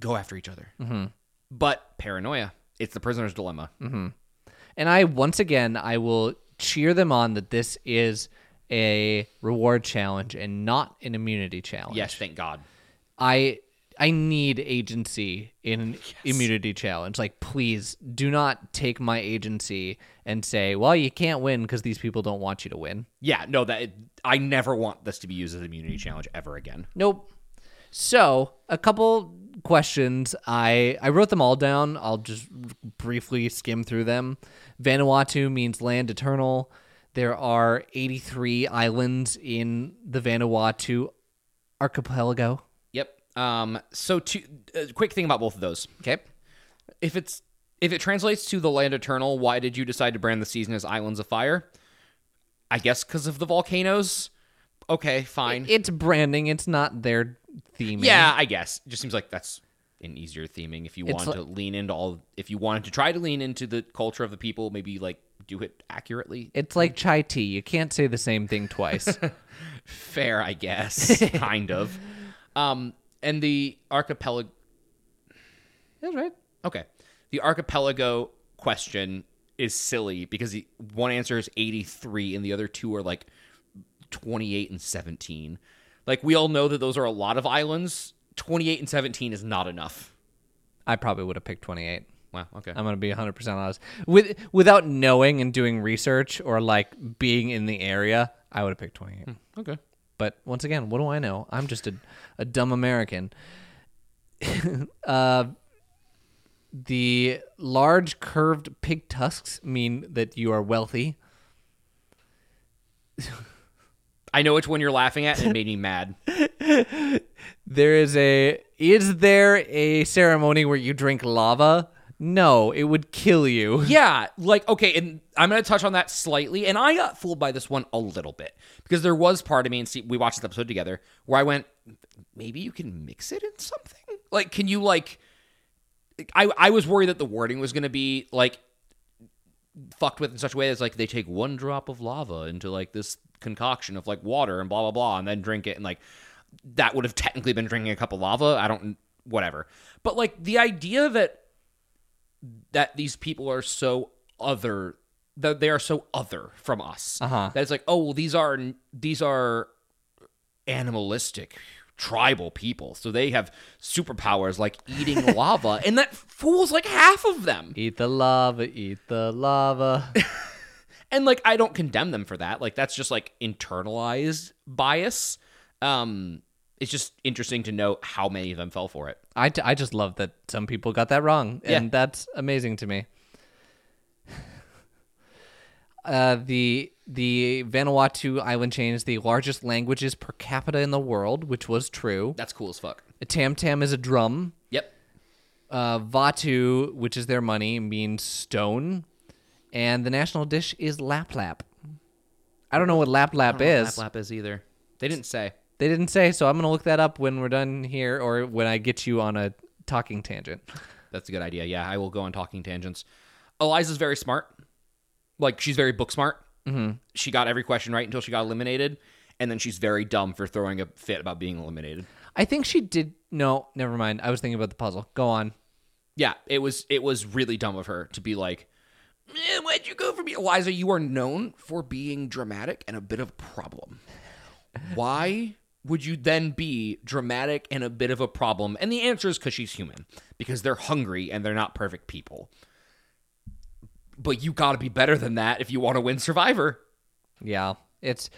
go after each other. Mm-hmm. But paranoia, it's the prisoner's dilemma. And I once again I will cheer them on that this is a reward challenge and not an immunity challenge. Yes, thank God. I I need agency in an immunity challenge. Like, please do not take my agency and say, "Well, you can't win because these people don't want you to win." Yeah, no, that I never want this to be used as an immunity challenge ever again. Nope. So, a couple questions. I I wrote them all down. I'll just briefly skim through them. Vanuatu means land eternal. There are 83 islands in the Vanuatu archipelago. Um. So, to uh, quick thing about both of those. Okay. If it's if it translates to the land eternal, why did you decide to brand the season as Islands of Fire? I guess because of the volcanoes. Okay, fine. It's branding. It's not their theming. yeah, I guess. It just seems like that's an easier theming if you It's wanted to lean into all. If you wanted to try to lean into the culture of the people, maybe like do it accurately. It's like chai tea. You can't say the same thing twice. (laughs) Fair, I guess. (laughs) kind of. Um, and the archipelago. That's right. Okay. The archipelago question is silly because the one answer is 83 and the other two are like 28 and 17. Like we all know that those are a lot of islands. 28 and 17 is not enough. I probably would have picked 28. Wow, okay. I'm gonna be 100 percent honest. With without knowing and doing research or like being in the area, I would have picked 28. Hmm, okay. But once again, what do I know? I'm just a, a dumb American. (laughs) uh, the large curved pig tusks mean that you are wealthy. (laughs) I know which one you're laughing at and it made me mad. (laughs) There is a is there a ceremony where you drink lava? No, it would kill you. (laughs) Yeah, like okay, and I'm gonna touch on that slightly. And I got fooled by this one a little bit because there was part of me, and see, we watched this episode together, where I went, maybe you can mix it in something. Like, can you like? I I was worried that the wording was gonna be like fucked with in such a way that's like they take one drop of lava into like this concoction of like water and blah blah blah, and then drink it, and like that would have technically been drinking a cup of lava. I don't whatever, but like the idea that that these people are so other that they are so other from us. Uh-huh. That it's like, oh well, these are these are animalistic tribal people, so they have superpowers like eating (laughs) lava, and that fools like half of them. Eat the lava, eat the lava. (laughs) And like, I don't condemn them for that. Like, that's just like internalized bias. Um, it's just interesting to know how many of them fell for it. I, t- I just love that some people got that wrong, and Yeah. that's amazing to me. (laughs) Uh, the the Vanuatu island chain is the largest languages per capita in the world, which was true. That's cool as fuck. A tam tam is a drum. Yep. Uh, Vatu, which is their money, means stone, and the national dish is lap lap. I don't know what lap lap is. Lap lap is either. They didn't say. They didn't say, so I'm gonna look that up when we're done here, or when I get you on a talking tangent. That's a good idea. Yeah, I will go on talking tangents. Eliza's very smart. Like she's very book smart. Mm-hmm. She got every question right until she got eliminated, and then she's very dumb for throwing a fit about being eliminated. I think she did. No, never mind. I was thinking about the puzzle. Go on. Yeah, it was it was really dumb of her to be like, "Eh, "Why'd you go for me, Eliza? You are known for being dramatic and a bit of a problem. Why would you then be dramatic and a bit of a problem?" And the answer is because she's human, because they're hungry and they're not perfect people. But you got to be better than that if you want to win Survivor. Yeah, it's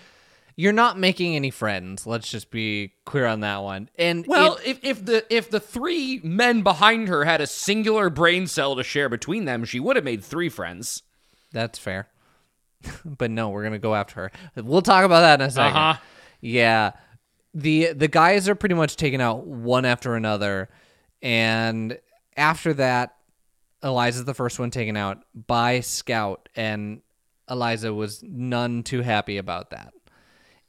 you're not making any friends. Let's just be clear on that one. And Well, it- if, if the if the three men behind her had a singular brain cell to share between them, she would have made three friends. that's fair. (laughs) but no, we're gonna go after her. We'll talk about that in a 2nd Uh-huh. Yeah, the the guys are pretty much taken out one after another, and after that, Eliza's the first one taken out by Scout, and Eliza was none too happy about that.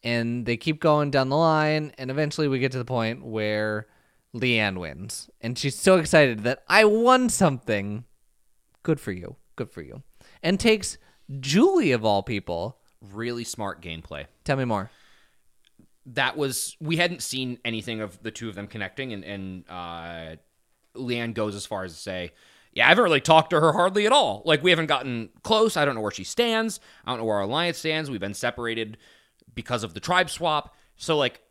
And they keep going down the line, and eventually we get to the point where Leann wins, and she's so excited that I won something. Good for you, good for you, and takes Julie of all people. Really smart gameplay. Tell me more. That was we hadn't seen anything of the two of them connecting and and uh Leann goes as far as to say yeah, I haven't really talked to her hardly at all. Like we haven't gotten close. I don't know where she stands. I don't know where our alliance stands. We've been separated because of the tribe swap. So like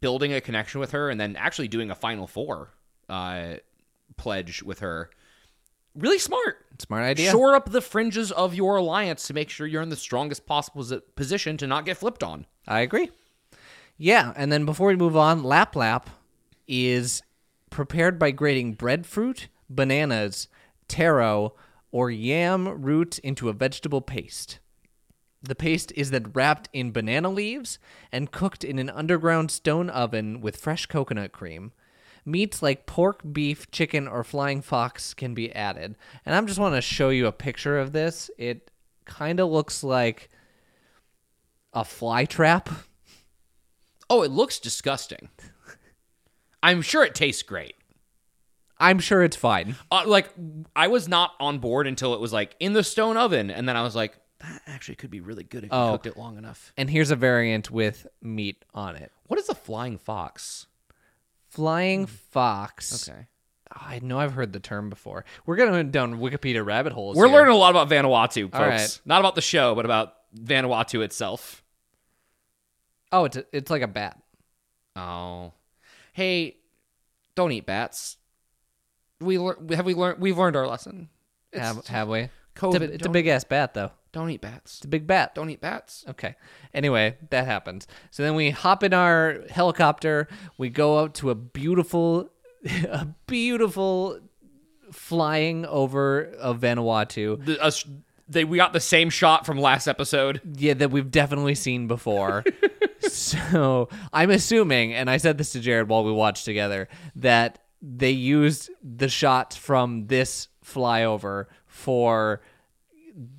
building a connection with her and then actually doing a final four uh pledge with her. Really smart. Smart idea. Shore up the fringes of your alliance to make sure you're in the strongest possible position to not get flipped on. I agree. Yeah, and then before we move on, Lap Lap is prepared by grating breadfruit, bananas, taro, or yam root into a vegetable paste. The paste is then wrapped in banana leaves and cooked in an underground stone oven with fresh coconut cream. Meats like pork, beef, chicken, or flying fox can be added. And I just want to show you a picture of this. It kind of looks like a fly trap. Oh, it looks disgusting. I'm sure it tastes great. I'm sure it's fine. Uh, like I was not on board until it was like in the stone oven, and then I was like, that actually could be really good if you Oh. cooked it long enough. And here's a variant with meat on it. What is a flying fox? Flying fox. Okay, I know I've heard the term before. We're going down Wikipedia rabbit holes. we're here. learning a lot about Vanuatu, folks. All right. Not about the show, but about Vanuatu itself. Oh, it's a, it's like a bat. Oh, hey, don't eat bats. We lear- have we learned we've learned our lesson. It's Have, have we? It's COVID. a, it's a don't- big ass bat though. Don't eat bats. It's a big bat. Don't eat bats. Okay. Anyway, that happens. So then we hop in our helicopter. We go out to a beautiful, (laughs) a beautiful flying over of Vanuatu. The, they, we got the same shot from last episode. Yeah, that we've definitely seen before. (laughs) so I'm assuming, and I said this to Jared while we watched together, that they used the shot from this flyover for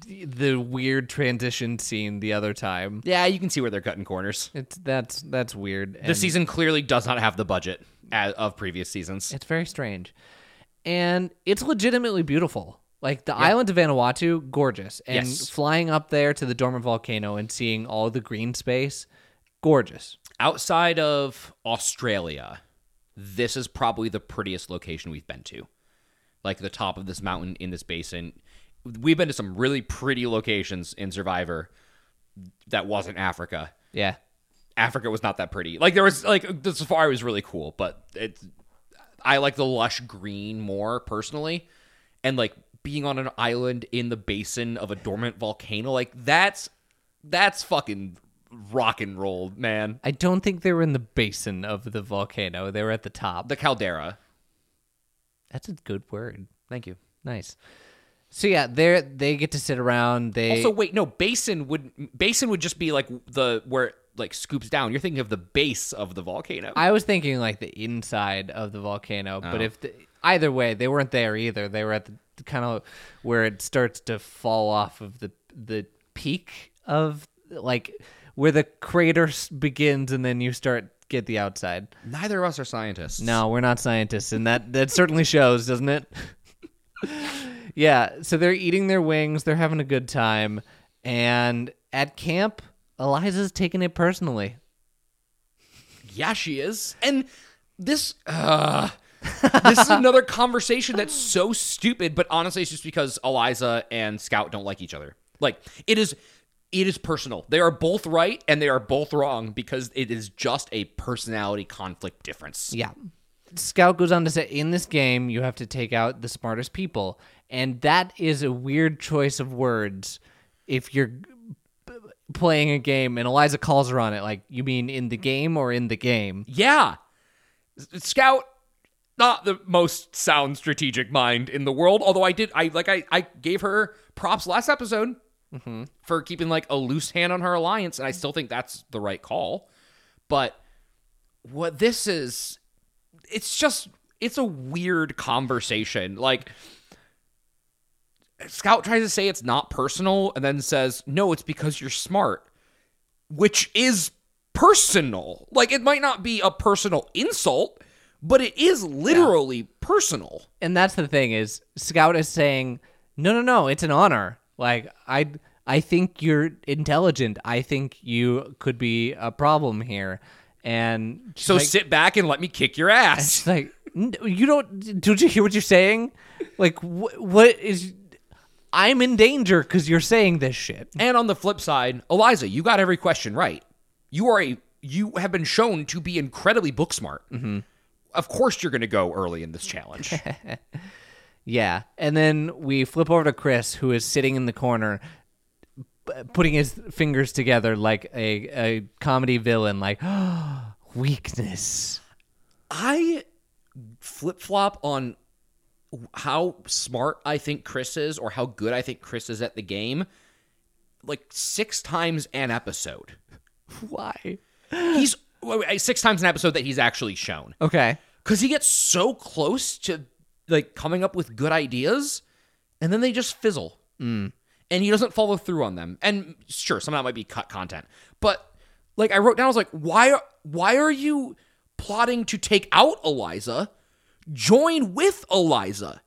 the- the weird transition scene the other time. Yeah, you can see where they're cutting corners. It's that's that's weird. The and- season clearly does not have the budget as, of previous seasons. It's very strange. And it's legitimately beautiful. Like the island of Vanuatu, gorgeous. And Yes. flying up there to the dormant volcano and seeing all the green space, gorgeous. Outside of Australia, this is probably the prettiest location we've been to. Like the top of this mountain in this basin. We've been to some really pretty locations in Survivor that wasn't Africa. Yeah. Africa was not that pretty. Like there was like the safari was really cool, but it's I like the lush green more personally, and like being on an island in the basin of a dormant volcano, like that's that's fucking rock and roll, man. I don't think they were in the basin of the volcano. They were at the top. The caldera. That's a good word. Thank you. Nice. So yeah, they they get to sit around. They Also, wait, no, basin would basin would just be like the where it like scoops down. You're thinking of the base of the volcano. I was thinking like the inside of the volcano, but Oh. if the, either way, they weren't there either. They were at the, kind of where it starts to fall off of the the peak of like where the crater begins, and then you start get the outside. Neither of us are scientists. No, we're not scientists, and that that certainly shows, doesn't it? (laughs) yeah. So they're eating their wings. They're having a good time, and at camp, Eliza's taking it personally. Yeah, she is. And this uh this is another conversation that's so stupid, but honestly it's just because Eliza and Scout don't like each other. Like it is it is personal. They are both right and they are both wrong because it is just a personality conflict difference. Yeah. Scout goes on to say, in this game, you have to take out the smartest people. And that is a weird choice of words if you're playing a game and Eliza calls her on it. Like, you mean in the game or in the game? Yeah. Scout not the most sound strategic mind in the world, although I did I like I I gave her props last episode mm-hmm. for keeping like a loose hand on her alliance and I still think that's the right call. But what this is it's just it's a weird conversation. Like Scout tries to say it's not personal and then says, "No, it's because you're smart." Which is personal. Like it might not be a personal insult, but it is literally personal. And that's the thing is Scout is saying, no, no, no, it's an honor. Like, I, I think you're intelligent. I think you could be a problem here. And So like, sit back and let me kick your ass. Like you don't. Don't you hear what you're saying? Like wh- what is? I'm in danger because you're saying this shit. And on the flip side, Eliza, you got every question right. You are a you have been shown to be incredibly book smart. Mm-hmm. Of course, you're going to go early in this challenge. (laughs) Yeah, and then we flip over to Chris, who is sitting in the corner, p- putting his fingers together like a a comedy villain. Like (gasps) weakness. I flip flop on how smart I think Chris is or how good I think Chris is at the game like six times an episode. (laughs) Why? He's six times an episode that he's actually shown. Okay. Because he gets so close to like coming up with good ideas and then they just fizzle. And and he doesn't follow through on them. And sure, some of that might be cut content, but like I wrote down, I was like, why? Are, why are you plotting to take out Eliza? Join with Eliza.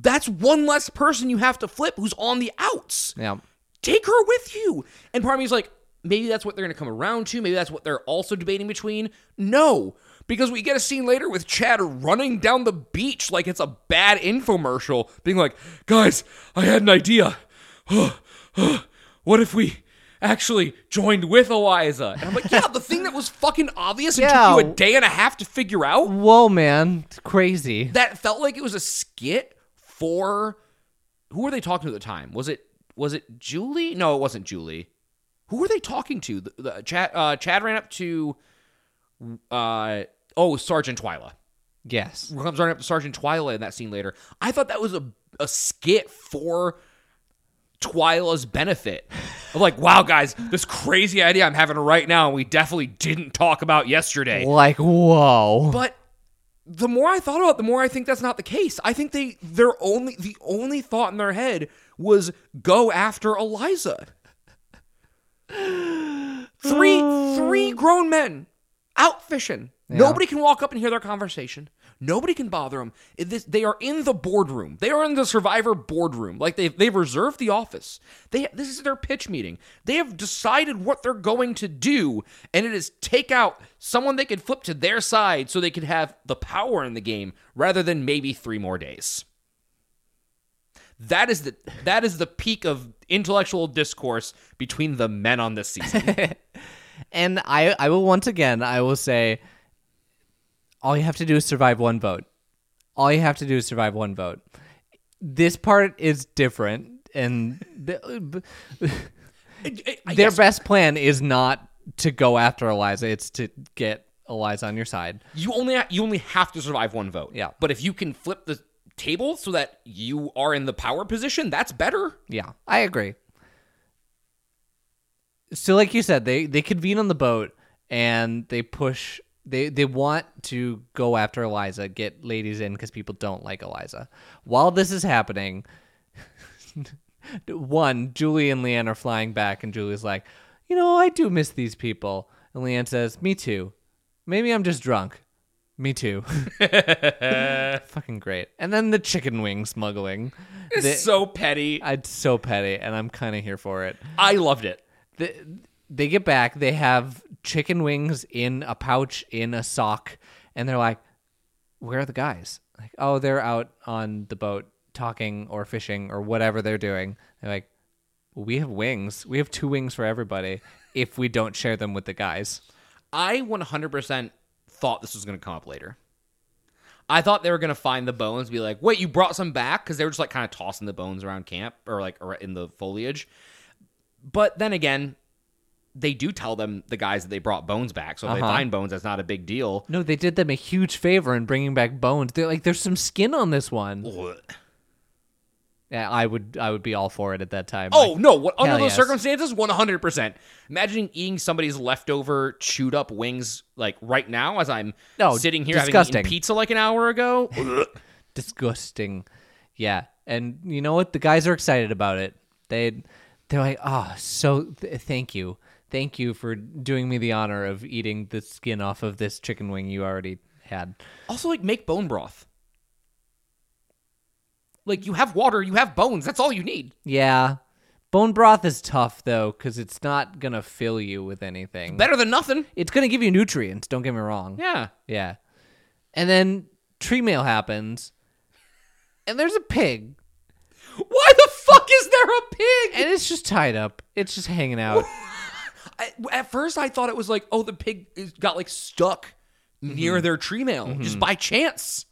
That's one less person you have to flip who's on the outs. Yeah. Take her with you. And part of me is like, maybe that's what they're going to come around to. Maybe that's what they're also debating between. No, because we get a scene later with Chad running down the beach like it's a bad infomercial, being like, guys, I had an idea. (sighs) what if we actually joined with Eliza? And I'm like, yeah, the thing that was fucking obvious and Yeah. took you a day and a half to figure out Whoa, man. It's crazy. that felt like it was a skit for who were they talking to at the time? Was it was it Julie? No, it wasn't Julie. Who were they talking to? The, the Chad uh, Chad ran up to uh oh Sergeant Twila. Yes. Comes running up to Sergeant Twila in that scene later. I thought that was a a skit for Twila's benefit. Of like, wow, guys, this crazy idea I'm having right now, and we definitely didn't talk about yesterday. Like, whoa. But the more I thought about it, the more I think that's not the case. I think they their only the only thought in their head was go after Eliza. (sighs) Three three (sighs) grown men out fishing. Nobody can walk up and hear their conversation. Nobody can bother them. This- they are in the boardroom. They are in the Survivor boardroom. Like they've they've reserved the office. They this is their pitch meeting. They have decided what they're going to do, and it is take out someone they could flip to their side so they could have the power in the game rather than maybe three more days. That is the that is the peak of intellectual discourse between the men on this season. (laughs) And I, I will once again, I will say, all you have to do is survive one vote. All you have to do is survive one vote. This part is different, and the, (laughs) their best plan is not to go after Eliza; it's to get Eliza on your side. you only you only have to survive one vote. Yeah. But if you can flip the table so that you are in the power position, that's better. Yeah, I agree. So, like you said, they they convene on the boat and they push. They they want to go after Eliza, get ladies in because people don't like Eliza. While this is happening, (laughs) one Julie and Leann are flying back, and Julie's like, "You know, I do miss these people." And Leann says, "Me too. Maybe I'm just drunk." Me too. (laughs) (laughs) Fucking great. And then the chicken wing smuggling. It's The- so petty. it's so petty, and I'm kind of here for it. I loved it. They, they get back, they have chicken wings in a pouch in a sock, and they're like, "Where are the guys?" Like, "Oh, they're out on the boat talking or fishing or whatever they're doing." They're like, "We have wings. We have two wings for everybody. If we don't share them with the guys." I 100% thought this was going to come up later. I thought they were going to find the bones, be like, "Wait, you brought some back?" Because they were just like kind of tossing the bones around camp or like in the foliage. But then again, they do tell them the guys that they brought bones back. So if they Uh-huh. find bones, that's not a big deal. No, they did them a huge favor in bringing back bones. They're like, "There's some skin on this one." Ugh. Yeah, I would, I would be all for it at that time. Oh no! What, under those yes. circumstances, one hundred percent. Imagine eating somebody's leftover chewed up wings like right now as I'm No, sitting here having disgusting. eaten pizza like an hour ago. (laughs) Disgusting. Yeah, and you know what? The guys are excited about it. They they're like, "Oh, so th- thank you. Thank you for doing me the honor of eating the skin off of this chicken wing you already had." also, like make bone broth. Like you have water, you have bones. That's all you need. Yeah. Bone broth is tough though cuz it's not going to fill you with anything. Better than nothing. It's going to give you nutrients, don't get me wrong. Yeah. Yeah. And then tree mail happens. And there's a pig. Why the fuck is there a pig? And it's just tied up. It's just hanging out. (laughs) I, at first, I thought it was like, oh, the pig is, got like stuck near mm-hmm. their tree mail just mm-hmm. by chance.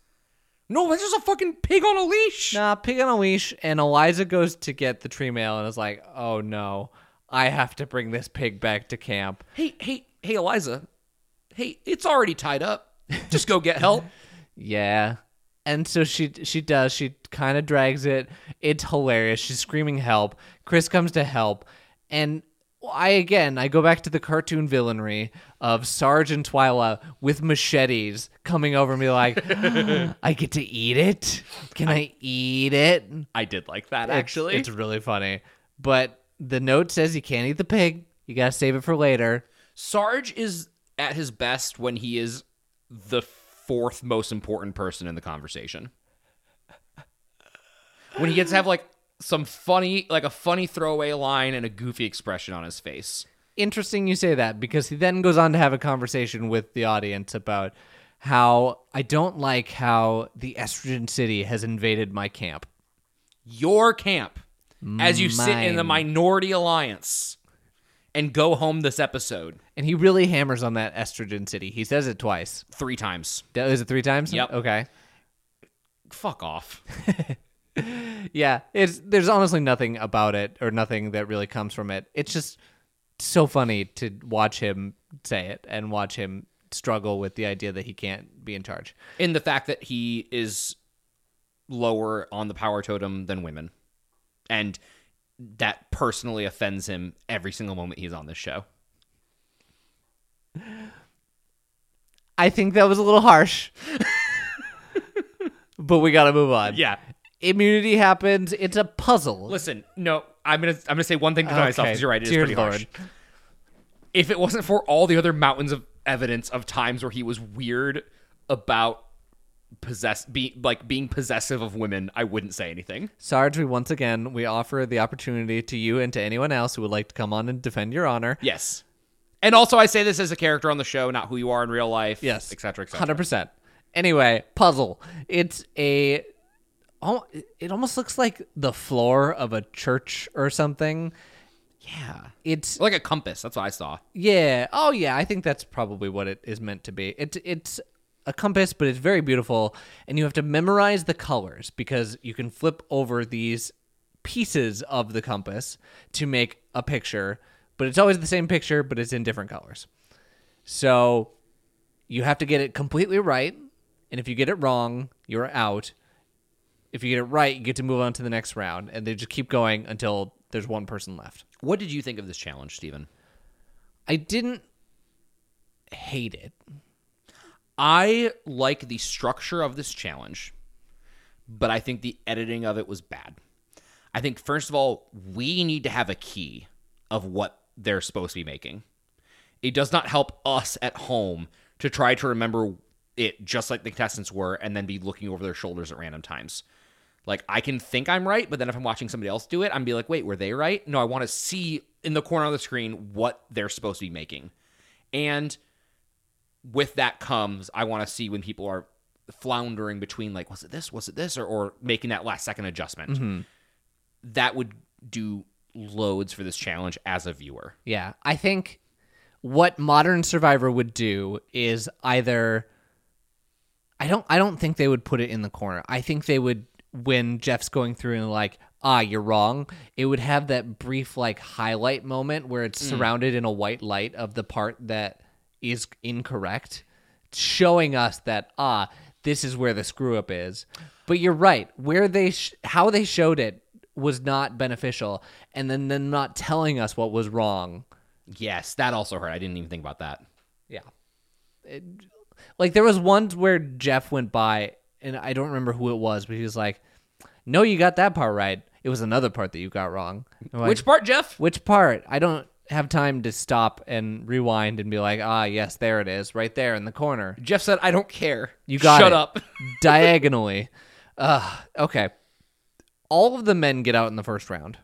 No, that's just a fucking pig on a leash. Nah, pig on a leash, and Eliza goes to get the tree mail and is like, "Oh no, I have to bring this pig back to camp." Hey, hey, hey, Eliza. Hey, it's already tied up. Just go get help. (laughs) Yeah, and so she she does. She kind of drags it. It's hilarious. She's screaming help. Chris comes to help, and I again I go back to the cartoon villainry of Sarge and Twila with machetes coming over me like, (gasps) "I get to eat it. Can I, eat it?" I did like that It's- actually. it's really funny. but the note says you can't eat the pig. You gotta save it for later. Sarge is at his best when he is the fourth most important person in the conversation. When he gets to have like some funny, like a funny throwaway line and a goofy expression on his face. Interesting you say that because he then goes on to have a conversation with the audience about how I don't like how the estrogen city has invaded my camp. Your camp, as you sit in the minority alliance and go home this episode And he really hammers on that estrogen city. He says it twice. three times. Is it three times? Yep. Okay. Fuck off. (laughs) Yeah, it's there's honestly nothing about it or nothing that really comes from it. It's just so funny to watch him say it and watch him struggle with the idea that he can't be in charge. in the fact that he is lower on the power totem than women. And that personally offends him every single moment he's on this show. I think that was a little harsh. (laughs) but we got to move on. Yeah. Immunity happens. It's a puzzle. Listen, no, I'm gonna I'm gonna say one thing to myself Okay. because you're right. It is pretty harsh. If it wasn't for all the other mountains of evidence of times where he was weird about possess be like being possessive of women, I wouldn't say anything. Sarge, we once again we offer the opportunity to you and to anyone else who would like to come on and defend your honor. Yes. And also, I say this as a character on the show, not who you are in real life. Yes, et cetera, et cetera. Hundred percent. Anyway, puzzle. It's a. It almost looks like the floor of a church or something. Yeah. It's Like a compass. That's what I saw. yeah. Oh yeah. I think that's probably what it is meant to be. It's it's a compass, but it's very beautiful, and you have to memorize the colors because you can flip over these pieces of the compass to make a picture. But it's always the same picture, but it's in different colors. So you have to get it completely right, and if you get it wrong, you're out. If you get it right, you get to move on to the next round, and they just keep going until there's one person left. What did you think of this challenge, Steven? I didn't hate it. I like the structure of this challenge, but I think the editing of it was bad. I think, first of all, we need to have a key of what they're supposed to be making. It does not help us at home to try to remember it just like the contestants were and then be looking over their shoulders at random times. Like, I can think I'm right, but then if I'm watching somebody else do it, I'm be like, wait, were they right? No, I want to see in the corner of the screen what they're supposed to be making. And with that comes I want to see when people are floundering between like was it this was it this or, or making that last second adjustment mm-hmm. that would do loads for this challenge as a viewer Yeah, I think what modern Survivor would do is either I don't I don't think they would put it in the corner. I think they would when Jeff's going through and like, ah, you're wrong, it would have that brief like highlight moment where it's surrounded in a white light of the part that is incorrect, showing us that ah, this is where the screw up is. But you're right, where they sh- how they showed it was not beneficial, and then them not telling us what was wrong. yes that also hurt i didn't even think about that Yeah. It- like there was ones where Jeff went by and I don't remember who it was, but he was like, "No, you got that part right. It was another part that you got wrong." I'm like, which part jeff which part? I don't have time to stop and rewind and be like, "Ah, yes, there it is, right there in the corner." jeff said i don't care You got shut it. up (laughs) (laughs) diagonally. Uh, okay. All of the men get out in the first round.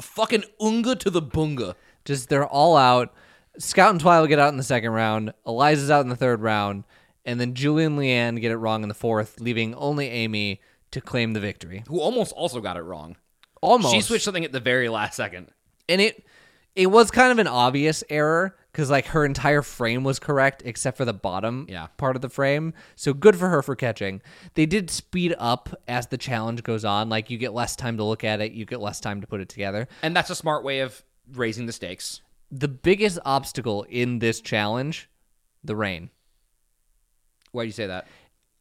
fucking unga to the bunga Just they're all out. Scout and Twila get out in the second round. Eliza's out in the third round, and then Julie and Leann get it wrong in the fourth, leaving only Amy to claim the victory. who almost also got it wrong Almost. she switched something at the very last second and it it was kind of an obvious error because like her entire frame was correct except for the bottom Yeah. part of the frame. So good for her for catching. They did speed up as the challenge goes on. Like you get less time to look at it, you get less time to put it together. and that's a smart way of raising the stakes The biggest obstacle in this challenge, the rain. Why do you say that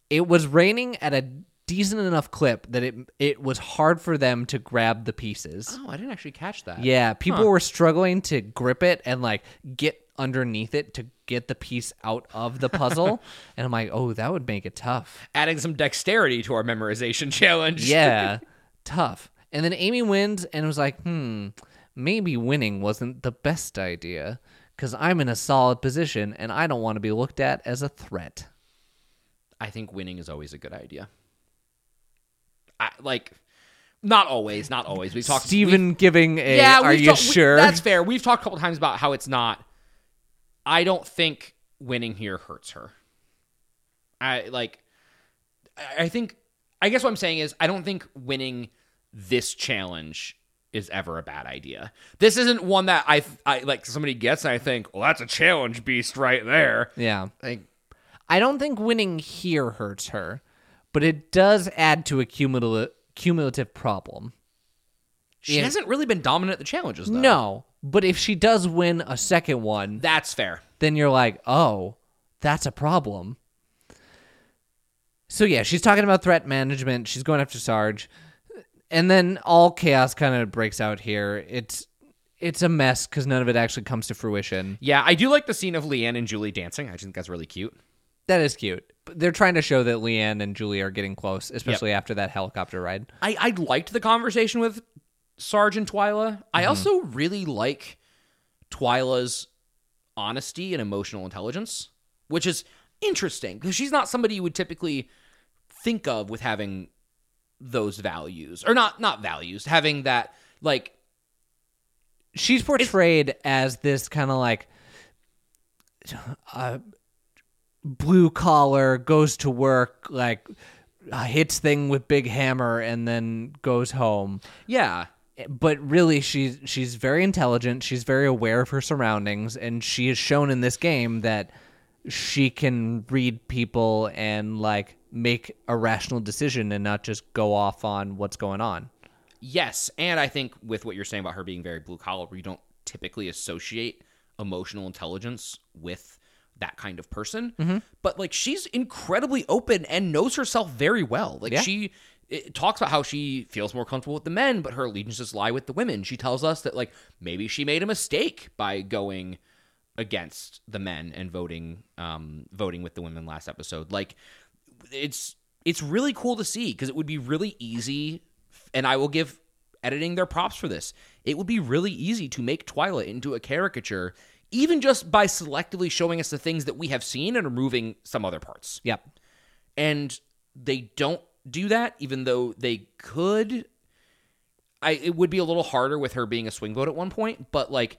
It was raining at a decent enough clip that it it was hard for them to grab the pieces. oh i didn't actually catch that Yeah, people were struggling to grip it and like get underneath it to get the piece out of the puzzle. (laughs) and I'm like, oh, that would make it tough. adding some dexterity to our memorization (laughs) challenge Yeah, (laughs) tough. And then Amy wins and was like, hmm, maybe winning wasn't the best idea because I'm in a solid position and I don't want to be looked at as a threat. I think winning is always a good idea. I, like, not always, not always. We've talked. Steven giving a, yeah, are you we- sure? that's fair. We've talked a couple times about how it's not. I don't think winning here hurts her. I like. I- I think. I guess what I'm saying is I don't think winning this challenge is ever a bad idea. This isn't one that I I like somebody gets and I think, well, that's a challenge beast right there. yeah. Like, I don't think winning here hurts her, but it does add to a cumulative cumulative problem. she hasn't really been dominant at the challenges though. No, but if she does win a second one, that's fair. then you're like, oh, that's a problem. So yeah, she's talking about threat management. She's going after Sarge, and then all chaos kind of breaks out here. It's it's a mess because none of it actually comes to fruition. Yeah, I do like the scene of Leann and Julie dancing. I just think that's really cute. That is cute. They're trying to show that Leann and Julie are getting close, especially after that helicopter ride. I, I liked the conversation with Sarge and Twila. I also really like Twila's honesty and emotional intelligence, which is interesting because she's not somebody you would typically think of with having those values or not not values having that like She's portrayed as this kind of like uh, blue collar, goes to work, like uh, hits thing with big hammer, and then goes home. yeah But really, she's she's very intelligent. She's very aware of her surroundings, and she has shown in this game that she can read people and like make a rational decision and not just go off on what's going on. Yes, and I think with what you're saying about her being very blue collar, we don't typically associate emotional intelligence with that kind of person. Mm-hmm. But like she's incredibly open and knows herself very well. Like Yeah. she it talks about how she feels more comfortable with the men, but her allegiances lie with the women. She tells us that like maybe she made a mistake by going against the men and voting um voting with the women last episode. Like it's it's really cool to see because it would be really easy and I will give editing their props for this. It would be really easy to make Twila into a caricature even just by selectively showing us the things that we have seen and removing some other parts. Yep. And they don't do that even though they could I it would be a little harder with her being a swing vote at one point, but like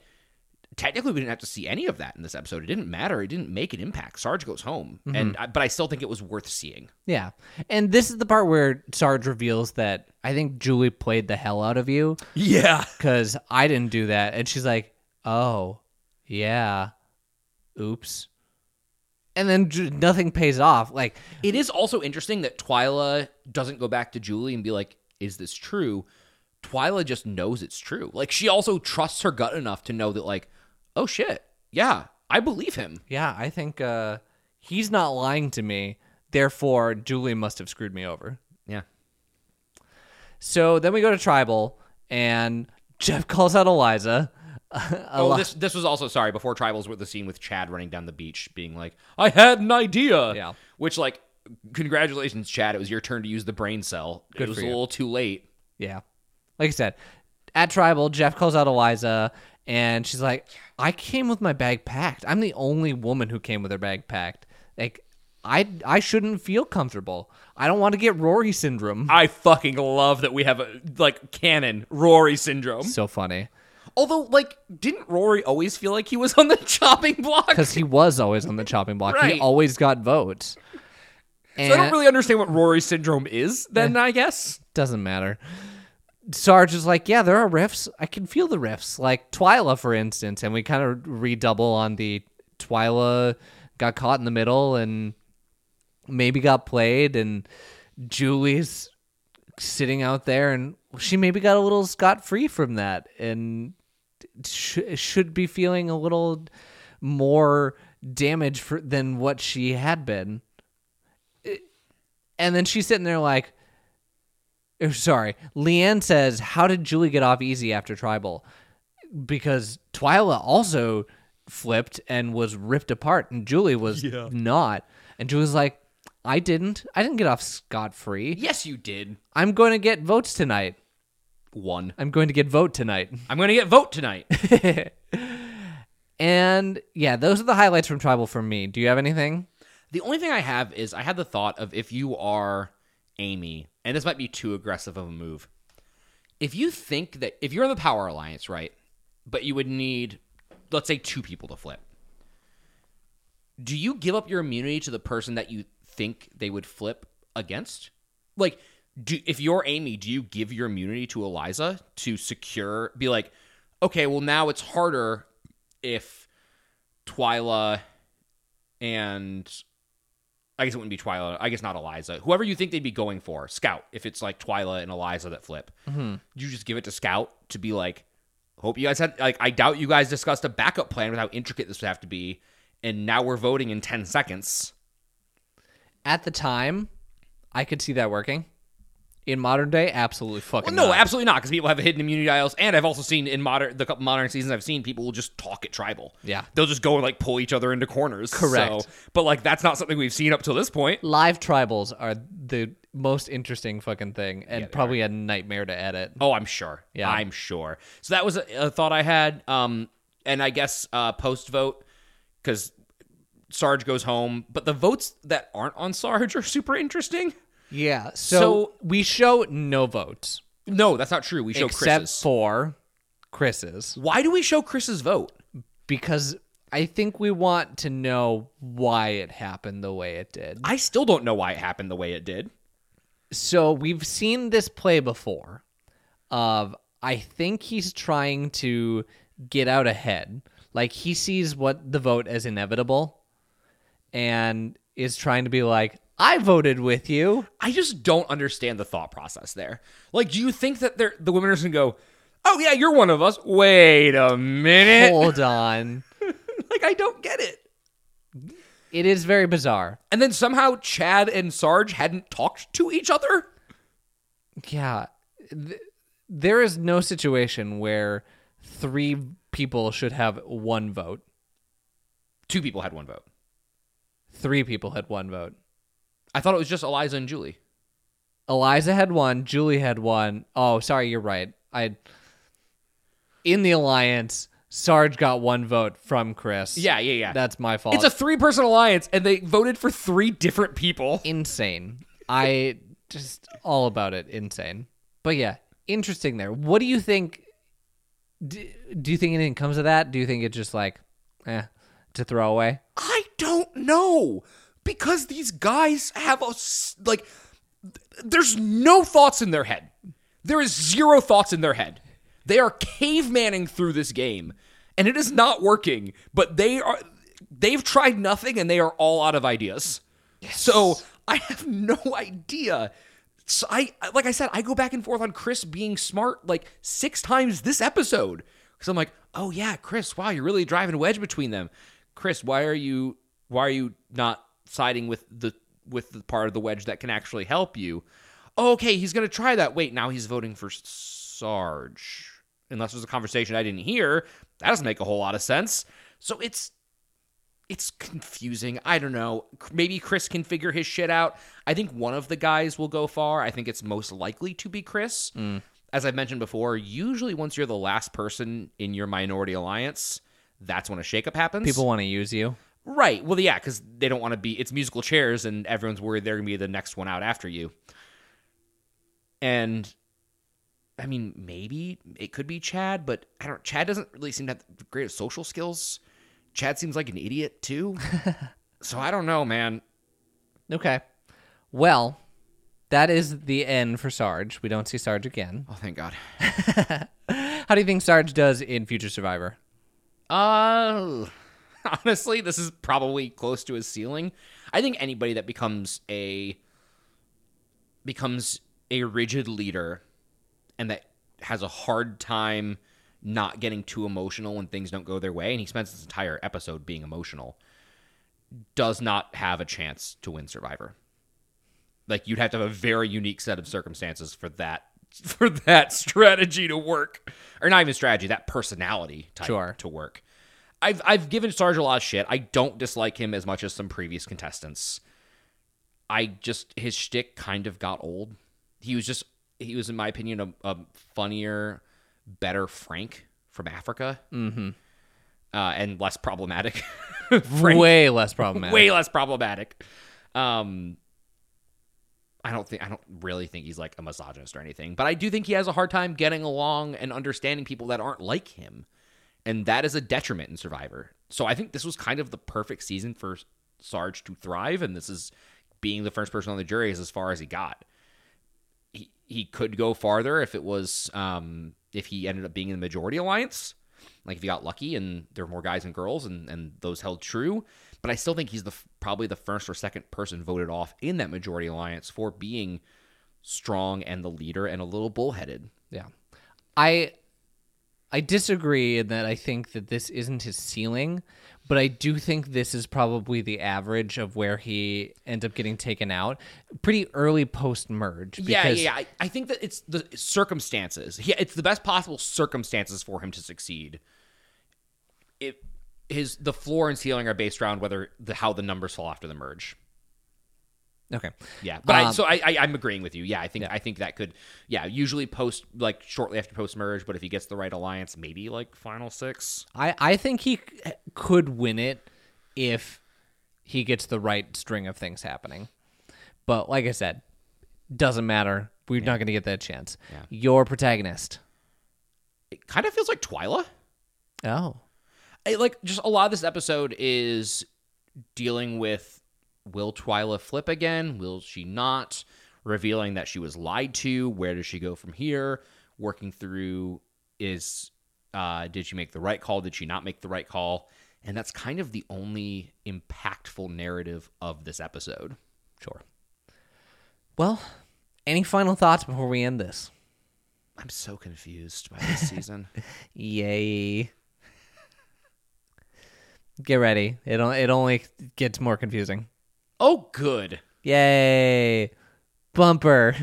technically we didn't have to see any of that in this episode. It didn't matter. It didn't make an impact. Sarge goes home, mm-hmm. and I, but I still think it was worth seeing. Yeah. And this is the part where Sarge reveals that I think Julie played the hell out of you Yeah, because I didn't do that. And she's like, oh, yeah. Oops. And then j- nothing pays off. Like, it is also interesting that Twila doesn't go back to Julie and be like, "Is this true?" Twila just knows it's true. Like she also trusts her gut enough to know that, like, oh shit, yeah, I believe him. yeah, I think uh, he's not lying to me. Therefore, Julie must have screwed me over. Yeah, So then we go to Tribal, and Jeff calls out Eliza. (laughs) Oh, this this was also sorry before tribals were the scene with Chad running down the beach, being like, "I had an idea." Yeah. Which, like, congratulations, Chad. It was your turn to use the brain cell. Good it was a little too late. Yeah. Like I said, at Tribal, Jeff calls out Eliza, and she's like, I came with my bag packed. I'm the only woman who came with her bag packed. Like, I, I shouldn't feel comfortable. I don't want to get Rory syndrome. I fucking love that we have a like canon Rory syndrome. so funny. Although, like, didn't Rory always feel like he was on the (laughs) chopping block? Because he was always on the chopping block. He always got votes. And So I don't really understand what Rory syndrome is. Then I guess. doesn't matter. Sarge is like, yeah, there are riffs. I can feel the riffs. Like Twila, for instance, and we kind of redouble on the Twila got caught in the middle and maybe got played, and Julie's sitting out there, and she maybe got a little scot free from that, and sh- should be feeling a little more damage for, than what she had been. And then she's sitting there like, er, sorry, Leann says, "How did Julie get off easy after tribal?" Because Twila also flipped and was ripped apart, and Julie was not. And Julie's like, "I didn't. I didn't get off scot free. Yes, you did. I'm going to get votes tonight." One. I'm going to get vote tonight. (laughs) I'm going to get vote tonight. And yeah, those are the highlights from Tribal for me. Do you have anything? the only thing I have is I had the thought of if you are Ami, and this might be too aggressive of a move. If you think that if you're in the Power Alliance, right, but you would need, let's say, two people to flip, do you give up your immunity to the person that you think they would flip against? Like, do if you're Ami, do you give your immunity to Eliza to secure? Be like, okay, well now it's harder if Twila and I guess it wouldn't be Twila. I guess not Eliza. Whoever you think they'd be going for, Scout. If it's like Twila and Eliza that flip, mm-hmm. you just give it to Scout to be like, hope you guys had like. I doubt you guys discussed a backup plan with how intricate this would have to be, and now we're voting in ten seconds. At the time, I could see that working. In modern day, absolutely Well, fucking no, not. absolutely not, because people have hidden immunity dials, and I've also seen in modern the couple modern seasons I've seen people will just talk at tribal. Yeah. they'll just go and like pull each other into corners. Correct. So, but like that's not something we've seen up till this point. Live tribals are the most interesting fucking thing, and probably a nightmare to edit. Oh, I'm sure. Yeah. I'm sure. So that was a, a thought I had. Um, and I guess uh, post vote because Sarge goes home, but the votes that aren't on Sarge are super interesting. Yeah. So, So- we show no votes No, that's not true. We show except Chris's. for Chris's Why do we show Chris's vote? because I think we want to know why it happened the way it did. I still don't know why it happened the way it did. So we've seen this play before. Of I think he's trying to get out ahead. Like he sees what the vote as inevitable and is trying to be like, I voted with you. I just don't understand the thought process there. Like, do you think that the women are going to go, oh, yeah, you're one of us? Wait a minute. Hold (laughs) on. like, I don't get it. It is very bizarre. And then somehow Chad and Sarge hadn't talked to each other? Yeah. Th- there is no situation where three people should have one vote. Two people had one vote. Three people had one vote. I thought it was just Eliza and Julie. Eliza had one. Julie had one. Oh, sorry, you're right. I in the alliance, Sarge got one vote from Chris. Yeah, yeah, yeah. That's my fault. it's a three person alliance, and they voted for three different people. insane. I just all about it. Insane. But yeah, interesting there. What do you think? Do, do you think anything comes of that? Do you think it's just like, eh, to throw away? I don't know because these guys have a like. There's no thoughts in their head. There is zero thoughts in their head. They are cavemaning through this game, and it is not working. But they are. They've tried nothing, and they are all out of ideas. So I have (laughs) no idea. So I like I said, I go back and forth on Chris being smart like six times this episode. Because I'm like, oh yeah, Chris, wow, you're really driving a wedge between them. Chris, why are you why are you not siding with the with the part of the wedge that can actually help you? Oh, okay, he's gonna try that. Wait, now he's voting for Sarge. Unless there's a conversation I didn't hear. That doesn't make a whole lot of sense. So it's it's confusing. I don't know. Maybe Chris can figure his shit out. I think one of the guys will go far. I think it's most likely to be Chris. Mm. As I've mentioned before, usually once you're the last person in your minority alliance, that's when a shakeup happens. People want to use you. Right. Well, yeah, because they don't want to be. It's musical chairs, and everyone's worried they're going to be the next one out after you. And I mean, maybe it could be Chad, but I don't. Chad doesn't really seem to have the greatest social skills. Chad seems like an idiot too. (laughs) so I don't know, man. Okay. Well, that is the end for Sarge. We don't see Sarge again. Oh, thank God. (laughs) How do you think Sarge does in Future Survivor? Uh, (laughs) honestly, this is probably close to his ceiling. I think anybody that becomes a becomes a rigid leader and that has a hard time not getting too emotional when things don't go their way, and he spends this entire episode being emotional, does not have a chance to win Survivor. Like you'd have to have a very unique set of circumstances for that (laughs) for that strategy to work, or not even strategy, that personality type Sure. to work. I've I've given Sarge a lot of shit. I don't dislike him as much as some previous contestants. I just his shtick kind of got old. He was just he was, in my opinion, a, a funnier, better Frank from Africa, mm-hmm. uh, and less problematic. (laughs) Frank, Way less problematic. way less problematic. Um, I don't think I don't really think he's like a misogynist or anything, but I do think he has a hard time getting along and understanding people that aren't like him, and that is a detriment in Survivor. So I think this was kind of the perfect season for Sarge to thrive, and this is being the first person on the jury is as far as he got. He he could go farther if it was um if he ended up being in the majority alliance, like if he got lucky and there were more guys and girls and and those held true. But I still think he's the probably the first or second person voted off in that majority alliance for being strong and the leader and a little bullheaded. Yeah. I I disagree in that I think that this isn't his ceiling, but I do think this is probably the average of where he ends up getting taken out pretty early post merge. Yeah, yeah, I, I think that it's the circumstances. Yeah, it's the best possible circumstances for him to succeed. It his the floor and ceiling are based around whether the how the numbers fall after the merge. Okay. Yeah, but I, Um, so I, I I'm agreeing with you. Yeah, I think I think that could yeah usually post like shortly after post merge, but if he gets the right alliance, maybe like final six. I, I think he could win it if he gets the right string of things happening. But like I said, doesn't matter. We're not going to get that chance. Yeah. Your protagonist. It kind of feels like Twila. Oh. I, like just a lot of this episode is dealing with will Twila flip again? Will she not? Revealing that she was lied to. Where does she go from here? Working through is uh, did she make the right call? Did she not make the right call? And that's kind of the only impactful narrative of this episode. Sure. Well, any final thoughts before we end this? I'm so confused by this season. (laughs) Yay. Get ready. It, it only gets more confusing. Oh, good. Yay. Bumper.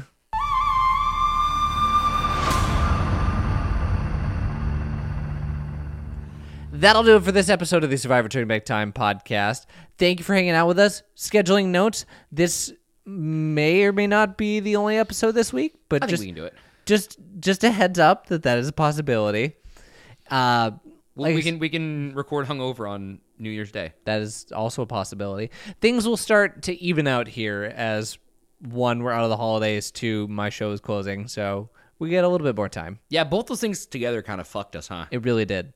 That'll do it for this episode of the Survivor Turning Back Time podcast. Thank you for hanging out with us. Scheduling notes. This may or may not be the only episode this week, but I think just we can do it. just just a heads up that that is a possibility. Uh, Well, like we can we can record hungover on New Year's Day. that is also a possibility. Things will start to even out here as one, we're out of the holidays, two, my show is closing, so we get a little bit more time. Yeah, both those things together kind of fucked us, huh? It really did.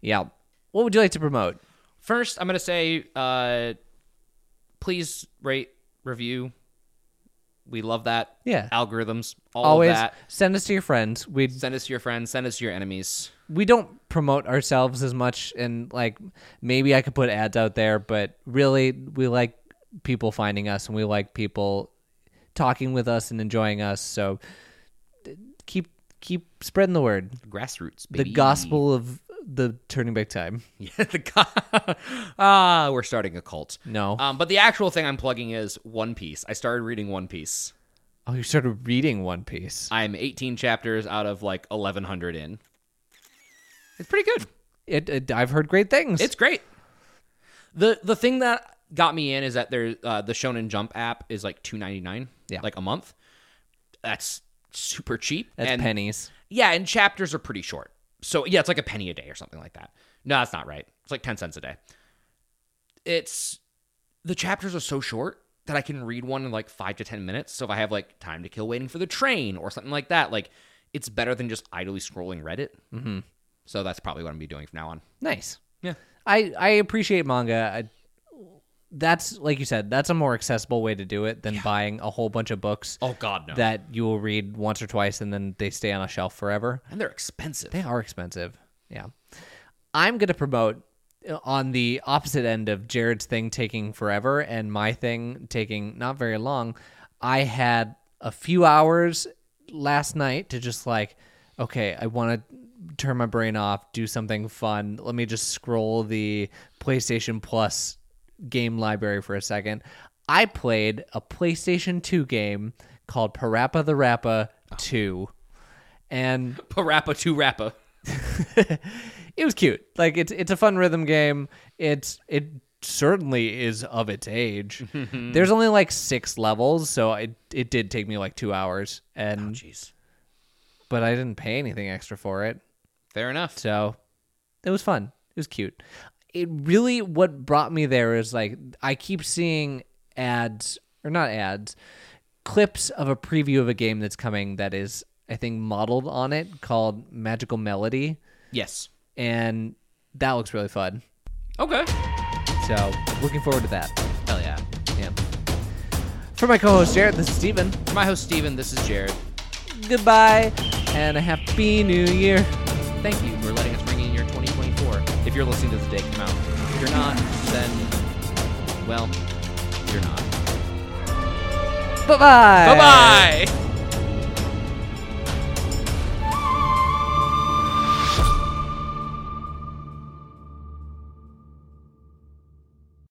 Yeah. What would you like to promote? First, I'm gonna say, uh, please rate, review. We love that. Yeah. algorithms, all Always of that. send us to your friends. We'd Send us to your friends. Send us to your enemies. We don't promote ourselves as much, and like maybe I could put ads out there, but really we like people finding us, and we like people talking with us and enjoying us. So keep keep spreading the word. Grassroots, baby. the gospel of the turning back time. (laughs) Yeah, the (laughs) ah, we're starting a cult. No. Um, but the actual thing I'm plugging is One Piece. I started reading One Piece. oh, you started reading One Piece. I'm 18 chapters out of like 1100 in. It's pretty good. It, it I've heard great things. It's great. the The thing that got me in is that there uh, the Shonen Jump app is like 2.99, Yeah. like a month. That's super cheap. That's and pennies. yeah, and chapters are pretty short. So yeah, it's like a penny a day or something like that. No, that's not right. It's like 10 cents a day. It's the chapters are so short that I can read one in like 5 to 10 minutes. So if I have like time to kill waiting for the train or something like that, like it's better than just idly scrolling Reddit. Mm-hmm. So that's probably what I'm gonna be doing from now on. Nice. Yeah. I I appreciate manga. I, that's like you said. That's a more accessible way to do it than buying a whole bunch of books Oh god, no. that you will read once or twice and then they stay on a shelf forever. and they're expensive. They are expensive. Yeah. I'm going to promote uh, on the opposite end of Jared's thing taking forever and my thing taking not very long. I had a few hours last night to just like, okay, I want to turn my brain off, do something fun. Let me just scroll the PlayStation Plus game library for a second. I played a PlayStation 2 game called PaRappa the Rapper 2. And (laughs) Parappa 2 Rappa. (laughs) it was cute. Like it's it's a fun rhythm game. It's it certainly is of its age. (laughs) There's only like six levels, so it it did take me like two hours, and oh, Jeez. but I didn't pay anything extra for it. Fair enough. So it was fun. It was cute. It really what brought me there is like I keep seeing ads or not ads, clips of a preview of a game that's coming that is I think modeled on it called Magical Melody, Yes. and that looks really fun. Okay. So looking forward to that. Hell yeah. Yeah. For my co-host Jared, this is Steven. For my host Steven, this is Jared. Goodbye and a happy new year. Thank you for letting us ring in your 2024. If you're listening to the day come out. If you're not, then well, you're not. Bye bye. Bye bye.